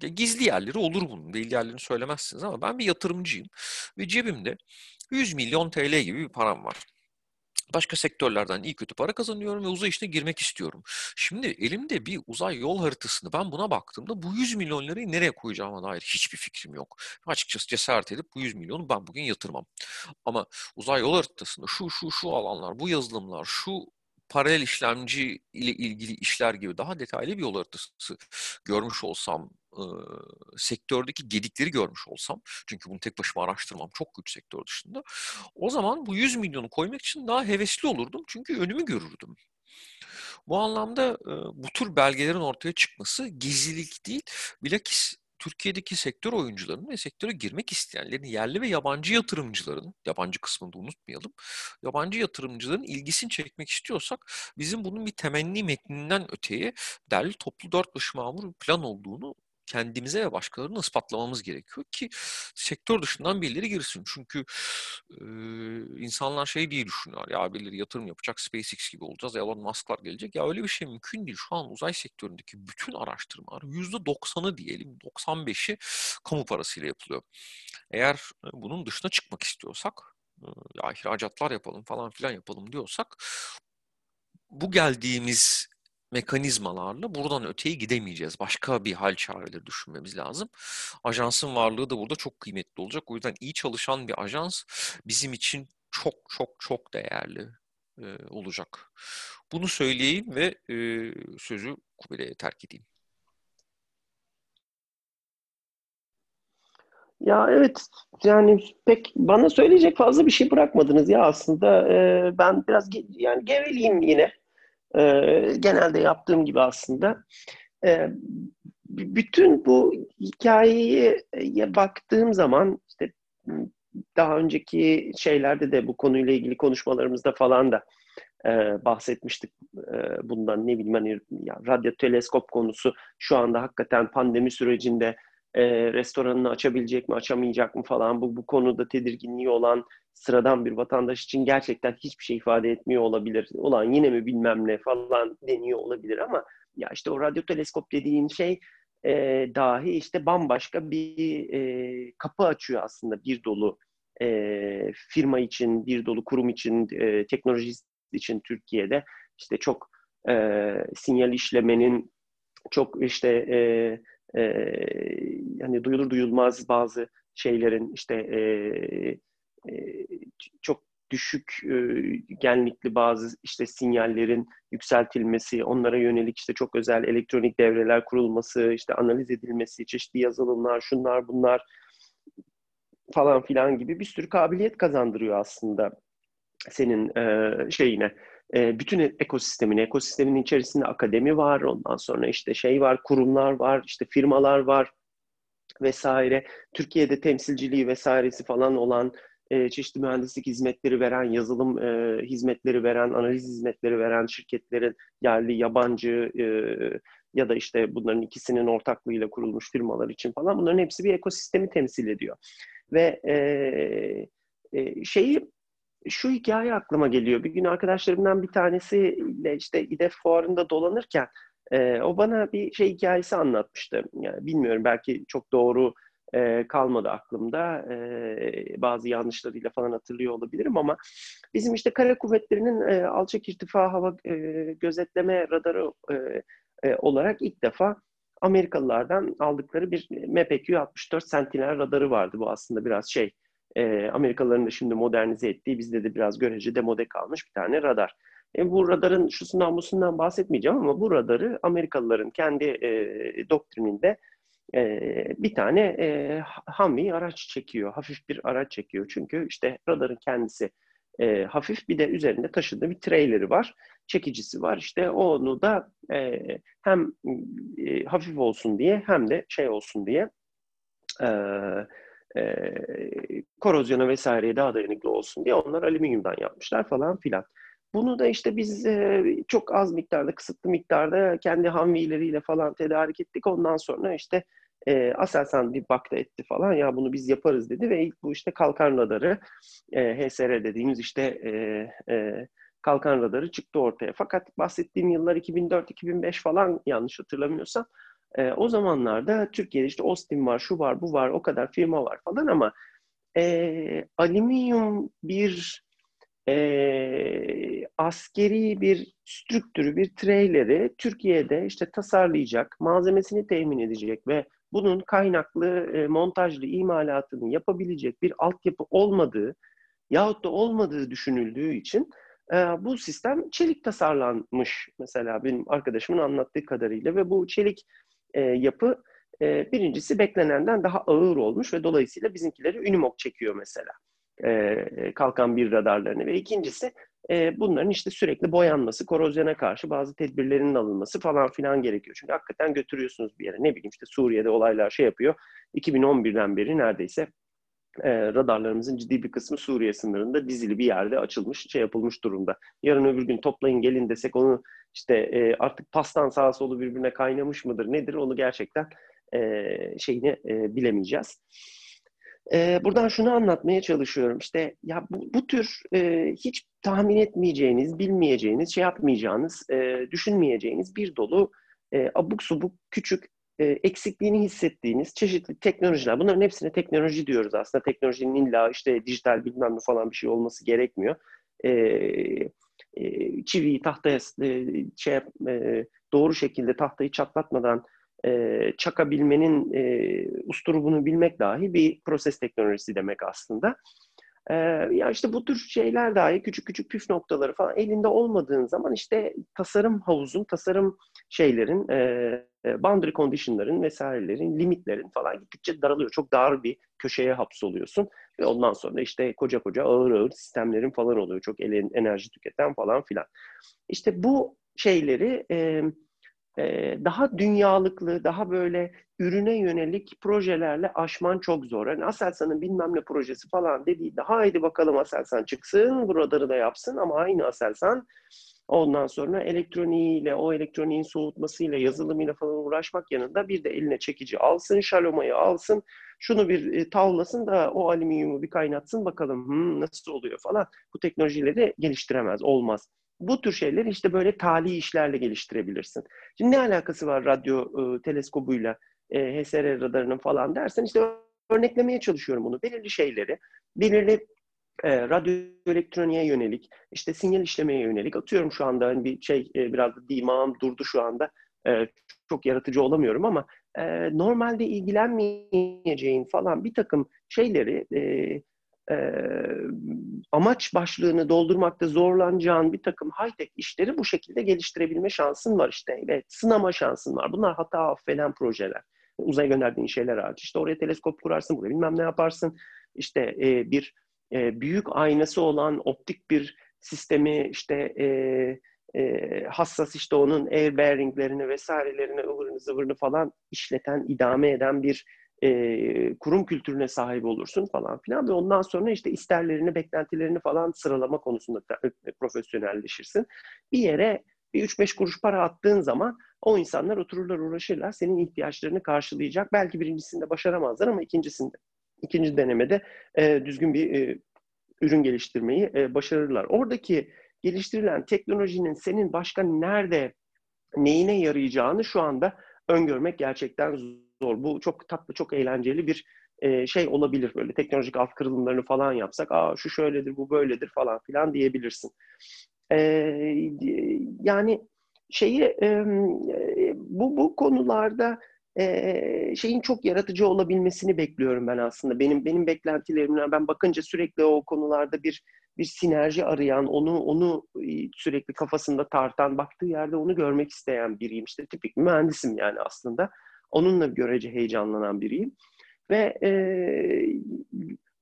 gizli yerleri olur bunun. Belli yerlerini söylemezsiniz ama ben bir yatırımcıyım ve cebimde 100 milyon TL gibi bir param var başka sektörlerden iyi kötü para kazanıyorum ve uzay işine girmek istiyorum. Şimdi elimde bir uzay yol haritasını ben buna baktığımda bu 100 milyon lirayı nereye koyacağıma dair hiçbir fikrim yok. Açıkçası cesaret edip bu 100 milyonu ben bugün yatırmam. Ama uzay yol haritasında şu şu şu alanlar, bu yazılımlar, şu paralel işlemci ile ilgili işler gibi daha detaylı bir yol haritası görmüş olsam e, sektördeki gedikleri görmüş olsam, çünkü bunu tek başıma araştırmam çok güç sektör dışında, o zaman bu 100 milyonu koymak için daha hevesli olurdum çünkü önümü görürdüm. Bu anlamda e, bu tür belgelerin ortaya çıkması gizlilik değil, bilakis Türkiye'deki sektör oyuncularının ve sektöre girmek isteyenlerin, yerli ve yabancı yatırımcıların, yabancı kısmını da unutmayalım, yabancı yatırımcıların ilgisini çekmek istiyorsak bizim bunun bir temenni metninden öteye derli toplu dört başı mamur plan olduğunu kendimize ve başkalarına ispatlamamız gerekiyor ki sektör dışından birileri girsin. Çünkü e, insanlar şey diye düşünüyorlar ya birileri yatırım yapacak SpaceX gibi olacağız Elon Musk'lar gelecek. Ya öyle bir şey mümkün değil. Şu an uzay sektöründeki bütün araştırmalar %90'ı diyelim 95'i kamu parasıyla yapılıyor. Eğer bunun dışına çıkmak istiyorsak ya ihracatlar yapalım falan filan yapalım diyorsak bu geldiğimiz mekanizmalarla buradan öteye gidemeyeceğiz. Başka bir hal çareleri düşünmemiz lazım. Ajansın varlığı da burada çok kıymetli olacak. O yüzden iyi çalışan bir ajans bizim için çok çok çok değerli e, olacak. Bunu söyleyeyim ve e, sözü Kubilay'a terk edeyim. Ya evet yani pek bana söyleyecek fazla bir şey bırakmadınız ya aslında e, ben biraz ge yani geveleyim yine e, genelde yaptığım gibi aslında. E, bütün bu hikayeye baktığım zaman işte daha önceki şeylerde de bu konuyla ilgili konuşmalarımızda falan da e, bahsetmiştik e, bundan ne bileyim hani ya radyo teleskop konusu şu anda hakikaten pandemi sürecinde e, restoranını açabilecek mi, açamayacak mı falan bu, bu konuda tedirginliği olan sıradan bir vatandaş için gerçekten hiçbir şey ifade etmiyor olabilir. Ulan yine mi bilmem ne falan deniyor olabilir ama ya işte o radyo teleskop dediğin şey e, dahi işte bambaşka bir e, kapı açıyor aslında bir dolu e, firma için, bir dolu kurum için, e, teknoloji için Türkiye'de işte çok e, sinyal işlemenin çok işte e, e, hani duyulur duyulmaz bazı şeylerin işte e, e, çok düşük e, genlikli bazı işte sinyallerin yükseltilmesi, onlara yönelik işte çok özel elektronik devreler kurulması, işte analiz edilmesi, çeşitli yazılımlar, şunlar bunlar falan filan gibi bir sürü kabiliyet kazandırıyor aslında senin e, şeyine. E, bütün ekosistemine, ekosistemin içerisinde akademi var, ondan sonra işte şey var, kurumlar var, işte firmalar var vesaire. Türkiye'de temsilciliği vesairesi falan olan e, çeşitli mühendislik hizmetleri veren, yazılım e, hizmetleri veren, analiz hizmetleri veren şirketlerin yerli, yabancı e, ya da işte bunların ikisinin ortaklığıyla kurulmuş firmalar için falan bunların hepsi bir ekosistemi temsil ediyor. Ve e, e, şeyi şu hikaye aklıma geliyor. Bir gün arkadaşlarımdan bir tanesiyle işte İDEF fuarında dolanırken e, o bana bir şey hikayesi anlatmıştı. Yani bilmiyorum belki çok doğru e, kalmadı aklımda. E, bazı yanlışlarıyla falan hatırlıyor olabilirim ama bizim işte kara kuvvetlerinin e, alçak irtifa hava e, gözetleme radarı e, e, olarak ilk defa Amerikalılardan aldıkları bir MPQ-64 Sentinel radarı vardı. Bu aslında biraz şey, e, Amerikalıların da şimdi modernize ettiği, bizde de biraz görece demode kalmış bir tane radar. E, bu radarın şusundan busundan bahsetmeyeceğim ama bu radarı Amerikalıların kendi e, doktrininde e, bir tane e, Humvee araç çekiyor, hafif bir araç çekiyor. Çünkü işte radarın kendisi e, hafif bir de üzerinde taşıdığı bir trailer'i var. Çekicisi var. İşte onu da e, hem e, hafif olsun diye hem de şey olsun diye e, e, korozyona vesaireye daha dayanıklı olsun diye onlar alüminyumdan yapmışlar falan filan. Bunu da işte biz e, çok az miktarda, kısıtlı miktarda kendi hamvileriyle falan tedarik ettik. Ondan sonra işte e, Aselsan bir baktı etti falan ya bunu biz yaparız dedi ve ilk bu işte kalkan radarı e, HSR dediğimiz işte e, e, kalkan radarı çıktı ortaya. Fakat bahsettiğim yıllar 2004-2005 falan yanlış hatırlamıyorsam e, o zamanlarda Türkiye'de işte Austin var, şu var, bu var, o kadar firma var falan ama e, alüminyum bir e, askeri bir strüktürü, bir trailer'i Türkiye'de işte tasarlayacak, malzemesini temin edecek ve bunun kaynaklı, e, montajlı imalatını yapabilecek bir altyapı olmadığı yahut da olmadığı düşünüldüğü için e, bu sistem çelik tasarlanmış mesela benim arkadaşımın anlattığı kadarıyla ve bu çelik e, yapı e, birincisi beklenenden daha ağır olmuş ve dolayısıyla bizimkileri Unimog çekiyor mesela e, kalkan bir radarlarını ve ikincisi e, bunların işte sürekli boyanması, korozyona karşı bazı tedbirlerin alınması falan filan gerekiyor. Çünkü hakikaten götürüyorsunuz bir yere. Ne bileyim işte Suriye'de olaylar şey yapıyor. 2011'den beri neredeyse e, radarlarımızın ciddi bir kısmı Suriye sınırında dizili bir yerde açılmış, şey yapılmış durumda. Yarın öbür gün toplayın gelin desek onu işte e, artık pastan sağa solu birbirine kaynamış mıdır nedir onu gerçekten e, şeyini e, bilemeyeceğiz. E, buradan şunu anlatmaya çalışıyorum. İşte ya bu, bu tür e, hiç tahmin etmeyeceğiniz, bilmeyeceğiniz, şey yapmayacağınız, e, düşünmeyeceğiniz bir dolu e, abuk subuk küçük e, eksikliğini hissettiğiniz çeşitli teknolojiler. Bunların hepsine teknoloji diyoruz aslında. Teknolojinin illa işte dijital bilmem ne falan bir şey olması gerekmiyor. E, e, çiviyi tahtaya e, şey e, doğru şekilde tahtayı çatlatmadan e, çakabilmenin e, usturubunu bilmek dahi bir proses teknolojisi demek aslında. E, ya işte bu tür şeyler dahi küçük küçük püf noktaları falan elinde olmadığın zaman işte tasarım havuzun, tasarım şeylerin, e, boundary condition'ların vesairelerin, limitlerin falan gittikçe daralıyor. Çok dar bir köşeye hapsoluyorsun ve ondan sonra işte koca koca ağır ağır sistemlerin falan oluyor. Çok enerji tüketen falan filan. İşte bu şeyleri e, daha dünyalıklı, daha böyle ürüne yönelik projelerle aşman çok zor. Yani Aselsan'ın bilmem ne projesi falan dediğinde haydi bakalım Aselsan çıksın, bu radarı da yapsın ama aynı Aselsan ondan sonra elektroniğiyle, o elektroniğin soğutmasıyla, yazılımıyla falan uğraşmak yanında bir de eline çekici alsın, şalomayı alsın, şunu bir e, tavlasın da o alüminyumu bir kaynatsın bakalım hmm, nasıl oluyor falan. Bu teknolojileri geliştiremez, olmaz. Bu tür şeyleri işte böyle tali işlerle geliştirebilirsin. Şimdi ne alakası var radyo e, teleskobuyla e, HSR radarının falan dersen işte örneklemeye çalışıyorum bunu. Belirli şeyleri, belirli e, radyo elektroniğe yönelik, işte sinyal işlemeye yönelik atıyorum şu anda hani bir şey e, biraz da dimağım durdu şu anda. E, çok yaratıcı olamıyorum ama e, normalde ilgilenmeyeceğin falan bir takım şeyleri e, e, amaç başlığını doldurmakta zorlanacağın bir takım high-tech işleri bu şekilde geliştirebilme şansın var işte. Evet, sınama şansın var. Bunlar hata affeden projeler. Uzaya gönderdiğin şeyler hariç. İşte oraya teleskop kurarsın, buraya bilmem ne yaparsın. İşte e, bir e, büyük aynası olan optik bir sistemi işte e, e, hassas işte onun air bearinglerini vesairelerini ıvırını zıvırını falan işleten, idame eden bir e, kurum kültürüne sahip olursun falan filan ve ondan sonra işte isterlerini, beklentilerini falan sıralama konusunda e, profesyonelleşirsin. Bir yere bir 3-5 kuruş para attığın zaman o insanlar otururlar uğraşırlar. Senin ihtiyaçlarını karşılayacak. Belki birincisinde başaramazlar ama ikincisinde, ikinci denemede e, düzgün bir e, ürün geliştirmeyi e, başarırlar. Oradaki geliştirilen teknolojinin senin başka nerede neyine yarayacağını şu anda öngörmek gerçekten zor. Bu çok tatlı, çok eğlenceli bir e, şey olabilir böyle teknolojik alt kırılımlarını falan yapsak, aa şu şöyledir, bu böyledir falan filan diyebilirsin. E, yani şeyi e, bu bu konularda e, şeyin çok yaratıcı olabilmesini bekliyorum ben aslında. Benim benim beklentilerimden ben bakınca sürekli o konularda bir bir sinerji arayan, onu onu sürekli kafasında tartan, baktığı yerde onu görmek isteyen biriyim. İşte tipik mühendisim yani aslında. Onunla görece heyecanlanan biriyim. Ve e,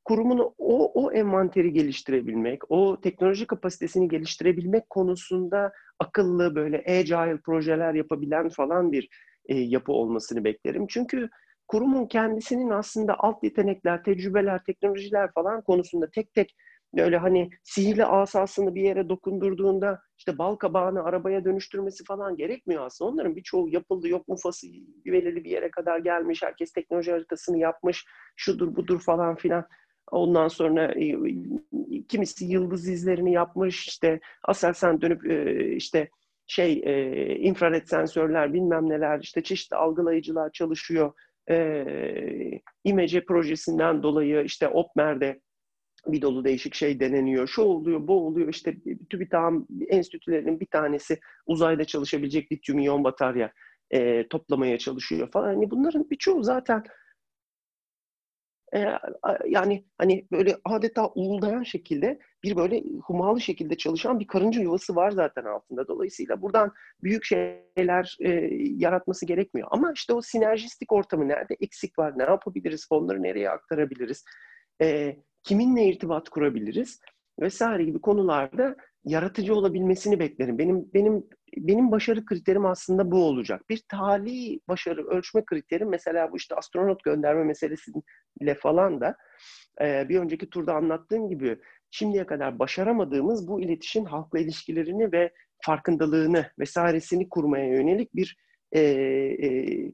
kurumun o, o envanteri geliştirebilmek, o teknoloji kapasitesini geliştirebilmek konusunda akıllı böyle agile projeler yapabilen falan bir e, yapı olmasını beklerim. Çünkü kurumun kendisinin aslında alt yetenekler, tecrübeler, teknolojiler falan konusunda tek tek öyle hani sihirli asasını bir yere dokundurduğunda işte bal kabağını arabaya dönüştürmesi falan gerekmiyor aslında. Onların birçoğu yapıldı. Yok mufası belirli bir yere kadar gelmiş. Herkes teknoloji haritasını yapmış. Şudur budur falan filan. Ondan sonra e, kimisi yıldız izlerini yapmış. İşte Aselsan dönüp e, işte şey e, infrared sensörler bilmem neler işte çeşitli algılayıcılar çalışıyor. E, İmece projesinden dolayı işte OPMER'de bir dolu değişik şey deneniyor. Şu oluyor, bu oluyor. İşte TÜBİTAK'ın enstitülerinin bir tanesi uzayda çalışabilecek lityum iyon batarya e, toplamaya çalışıyor falan. Yani bunların birçoğu zaten e, yani hani böyle adeta uğuldayan şekilde bir böyle humalı şekilde çalışan bir karınca yuvası var zaten altında. Dolayısıyla buradan büyük şeyler e, yaratması gerekmiyor. Ama işte o sinerjistik ortamı nerede eksik var, ne yapabiliriz, fonları nereye aktarabiliriz, e, kiminle irtibat kurabiliriz vesaire gibi konularda yaratıcı olabilmesini beklerim. Benim benim benim başarı kriterim aslında bu olacak. Bir tali başarı ölçme kriterim mesela bu işte astronot gönderme meselesiyle falan da e, bir önceki turda anlattığım gibi şimdiye kadar başaramadığımız bu iletişim halkla ilişkilerini ve farkındalığını vesairesini kurmaya yönelik bir e, e,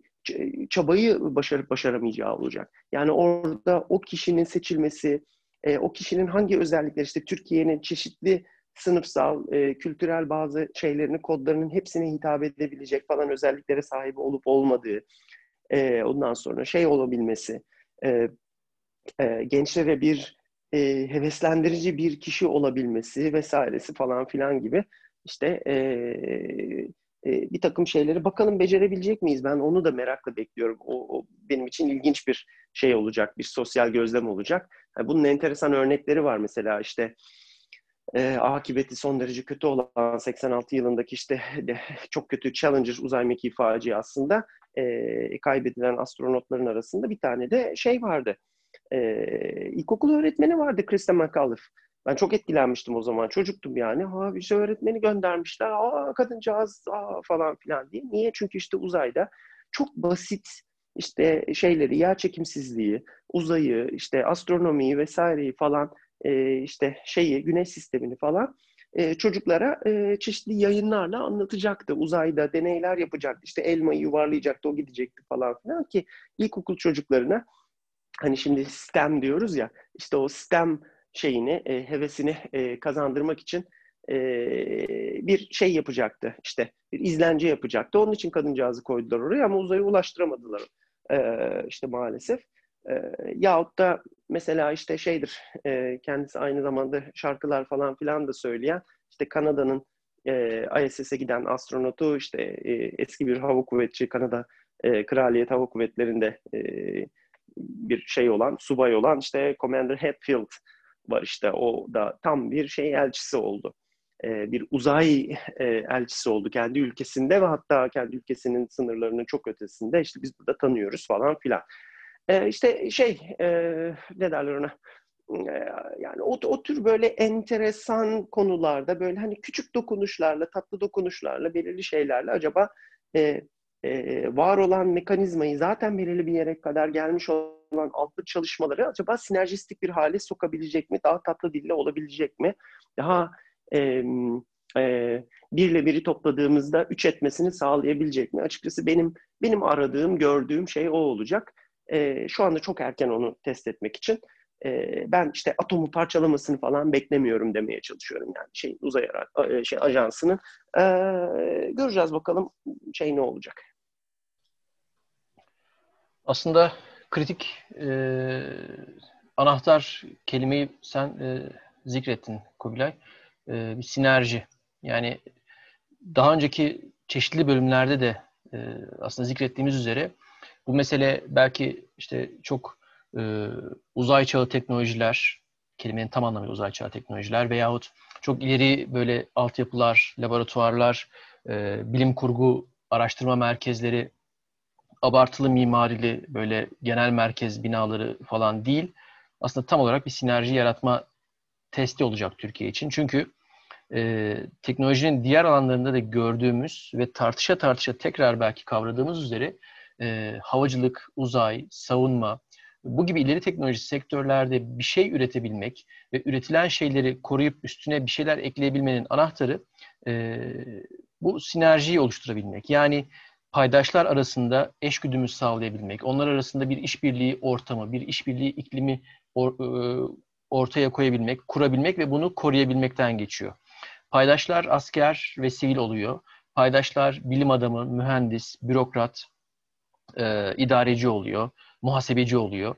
çabayı başarıp başaramayacağı olacak. Yani orada o kişinin seçilmesi, e, o kişinin hangi özellikleri işte Türkiye'nin çeşitli sınıfsal, e, kültürel bazı şeylerini, kodlarının hepsine hitap edebilecek falan özelliklere sahip olup olmadığı, e, ondan sonra şey olabilmesi, e, e, gençlere bir e, heveslendirici bir kişi olabilmesi vesairesi falan filan gibi işte e, e, bir takım şeyleri bakalım becerebilecek miyiz? Ben onu da merakla bekliyorum. O, o benim için ilginç bir şey olacak, bir sosyal gözlem olacak. Yani bunun enteresan örnekleri var mesela işte e, akıbeti son derece kötü olan 86 yılındaki işte çok kötü Challenger uzay mekiği faciasında e, kaybedilen astronotların arasında bir tane de şey vardı. E, ilkokul öğretmeni vardı Krista McAuliffe. Ben çok etkilenmiştim o zaman. Çocuktum yani. Ha işte öğretmeni göndermişler. Aa kadıncağız aa, falan filan diye. Niye? Çünkü işte uzayda çok basit işte şeyleri, yer çekimsizliği, uzayı, işte astronomiyi vesaireyi falan e, işte şeyi, güneş sistemini falan e, çocuklara e, çeşitli yayınlarla anlatacaktı. Uzayda deneyler yapacaktı. İşte elmayı yuvarlayacaktı, o gidecekti falan filan ki ilkokul çocuklarına hani şimdi STEM diyoruz ya işte o STEM şeyini, e, hevesini e, kazandırmak için e, bir şey yapacaktı. İşte bir izlence yapacaktı. Onun için kadıncağızı koydular oraya ama uzaya ulaştıramadılar e, işte maalesef. E, yahut da mesela işte şeydir, e, kendisi aynı zamanda şarkılar falan filan da söyleyen, işte Kanada'nın e, ISS'e giden astronotu, işte e, eski bir hava kuvvetçi, Kanada e, Kraliyet Hava Kuvvetleri'nde e, bir şey olan, subay olan işte Commander Hatfield var işte. O da tam bir şey elçisi oldu. E, bir uzay e, elçisi oldu kendi ülkesinde ve hatta kendi ülkesinin sınırlarının çok ötesinde. İşte biz burada tanıyoruz falan filan. E, işte şey, e, ne derler ona? E, yani o, o tür böyle enteresan konularda böyle hani küçük dokunuşlarla, tatlı dokunuşlarla, belirli şeylerle acaba e, e, var olan mekanizmayı zaten belirli bir yere kadar gelmiş olan altlı çalışmaları acaba sinerjistik bir hale sokabilecek mi? Daha tatlı dille olabilecek mi? Daha e, e, birle biri topladığımızda üç etmesini sağlayabilecek mi? Açıkçası benim benim aradığım, gördüğüm şey o olacak. E, şu anda çok erken onu test etmek için. E, ben işte atomu parçalamasını falan beklemiyorum demeye çalışıyorum yani şey uzay şey ajansının. E, göreceğiz bakalım şey ne olacak. Aslında kritik e, anahtar kelimeyi sen e, zikrettin Kubilay. E, bir sinerji. Yani daha önceki çeşitli bölümlerde de e, aslında zikrettiğimiz üzere bu mesele belki işte çok e, uzay çağı teknolojiler, kelimenin tam anlamıyla uzay çağı teknolojiler veyahut çok ileri böyle altyapılar, laboratuvarlar, e, bilim kurgu araştırma merkezleri abartılı mimarili böyle genel merkez binaları falan değil. Aslında tam olarak bir sinerji yaratma testi olacak Türkiye için. Çünkü e, teknolojinin diğer alanlarında da gördüğümüz ve tartışa tartışa tekrar belki kavradığımız üzere e, havacılık, uzay, savunma, bu gibi ileri teknoloji sektörlerde bir şey üretebilmek ve üretilen şeyleri koruyup üstüne bir şeyler ekleyebilmenin anahtarı e, bu sinerjiyi oluşturabilmek. Yani paydaşlar arasında eşgüdümü sağlayabilmek, onlar arasında bir işbirliği ortamı, bir işbirliği iklimi or, e, ortaya koyabilmek, kurabilmek ve bunu koruyabilmekten geçiyor. Paydaşlar asker ve sivil oluyor. Paydaşlar bilim adamı, mühendis, bürokrat, e, idareci oluyor, muhasebeci oluyor,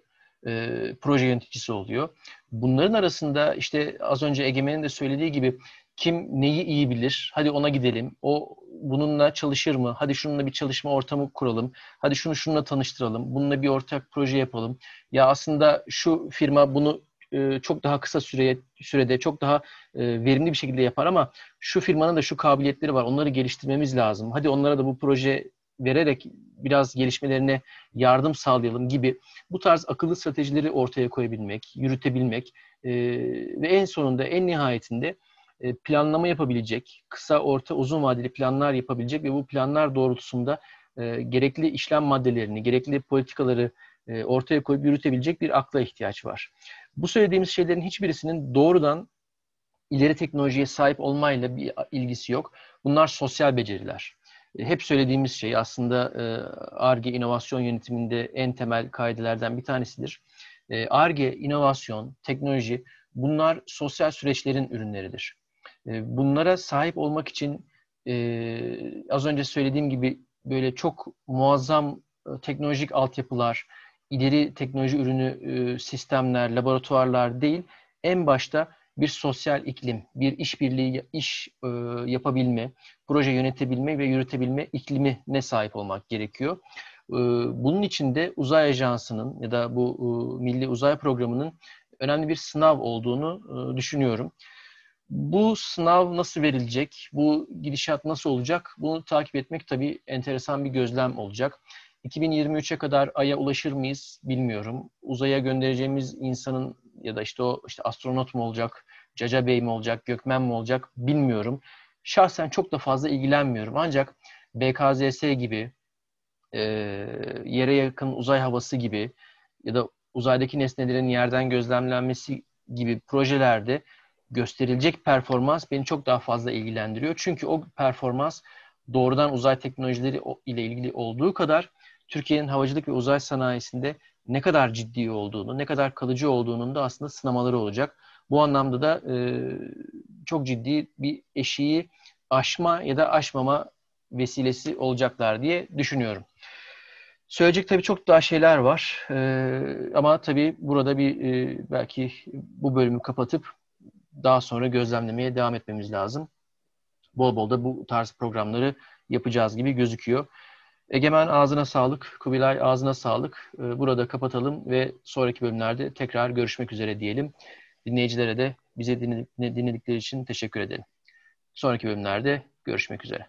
e, proje yöneticisi oluyor. Bunların arasında işte az önce Egemen'in de söylediği gibi kim neyi iyi bilir? Hadi ona gidelim. O bununla çalışır mı? Hadi şununla bir çalışma ortamı kuralım. Hadi şunu şununla tanıştıralım. Bununla bir ortak proje yapalım. Ya aslında şu firma bunu e, çok daha kısa süreye, sürede çok daha e, verimli bir şekilde yapar ama şu firmanın da şu kabiliyetleri var. Onları geliştirmemiz lazım. Hadi onlara da bu proje vererek biraz gelişmelerine yardım sağlayalım gibi bu tarz akıllı stratejileri ortaya koyabilmek, yürütebilmek e, ve en sonunda en nihayetinde planlama yapabilecek, kısa, orta, uzun vadeli planlar yapabilecek ve bu planlar doğrultusunda e, gerekli işlem maddelerini, gerekli politikaları e, ortaya koyup yürütebilecek bir akla ihtiyaç var. Bu söylediğimiz şeylerin hiçbirisinin doğrudan ileri teknolojiye sahip olmayla bir ilgisi yok. Bunlar sosyal beceriler. Hep söylediğimiz şey aslında ARGE inovasyon yönetiminde en temel kaidelerden bir tanesidir. ARGE, inovasyon, teknoloji bunlar sosyal süreçlerin ürünleridir. Bunlara sahip olmak için az önce söylediğim gibi böyle çok muazzam teknolojik altyapılar, ileri teknoloji ürünü sistemler, laboratuvarlar değil, en başta bir sosyal iklim, bir işbirliği, iş yapabilme, proje yönetebilme ve yürütebilme iklimi ne sahip olmak gerekiyor. Bunun için de uzay ajansının ya da bu milli uzay programının önemli bir sınav olduğunu düşünüyorum. Bu sınav nasıl verilecek? Bu gidişat nasıl olacak? Bunu takip etmek tabii enteresan bir gözlem olacak. 2023'e kadar Ay'a ulaşır mıyız bilmiyorum. Uzaya göndereceğimiz insanın ya da işte o işte astronot mu olacak, Caca Bey mi olacak, Gökmen mi olacak bilmiyorum. Şahsen çok da fazla ilgilenmiyorum. Ancak BKZS gibi, e, yere yakın uzay havası gibi ya da uzaydaki nesnelerin yerden gözlemlenmesi gibi projelerde gösterilecek performans beni çok daha fazla ilgilendiriyor. Çünkü o performans doğrudan uzay teknolojileri ile ilgili olduğu kadar Türkiye'nin havacılık ve uzay sanayisinde ne kadar ciddi olduğunu, ne kadar kalıcı olduğunun da aslında sınamaları olacak. Bu anlamda da e, çok ciddi bir eşiği aşma ya da aşmama vesilesi olacaklar diye düşünüyorum. Söyleyecek tabii çok daha şeyler var. Ee, ama tabii burada bir e, belki bu bölümü kapatıp daha sonra gözlemlemeye devam etmemiz lazım. Bol bol da bu tarz programları yapacağız gibi gözüküyor. Egemen ağzına sağlık, Kubilay ağzına sağlık. Ee, burada kapatalım ve sonraki bölümlerde tekrar görüşmek üzere diyelim. Dinleyicilere de bize dinledikleri için teşekkür edelim. Sonraki bölümlerde görüşmek üzere.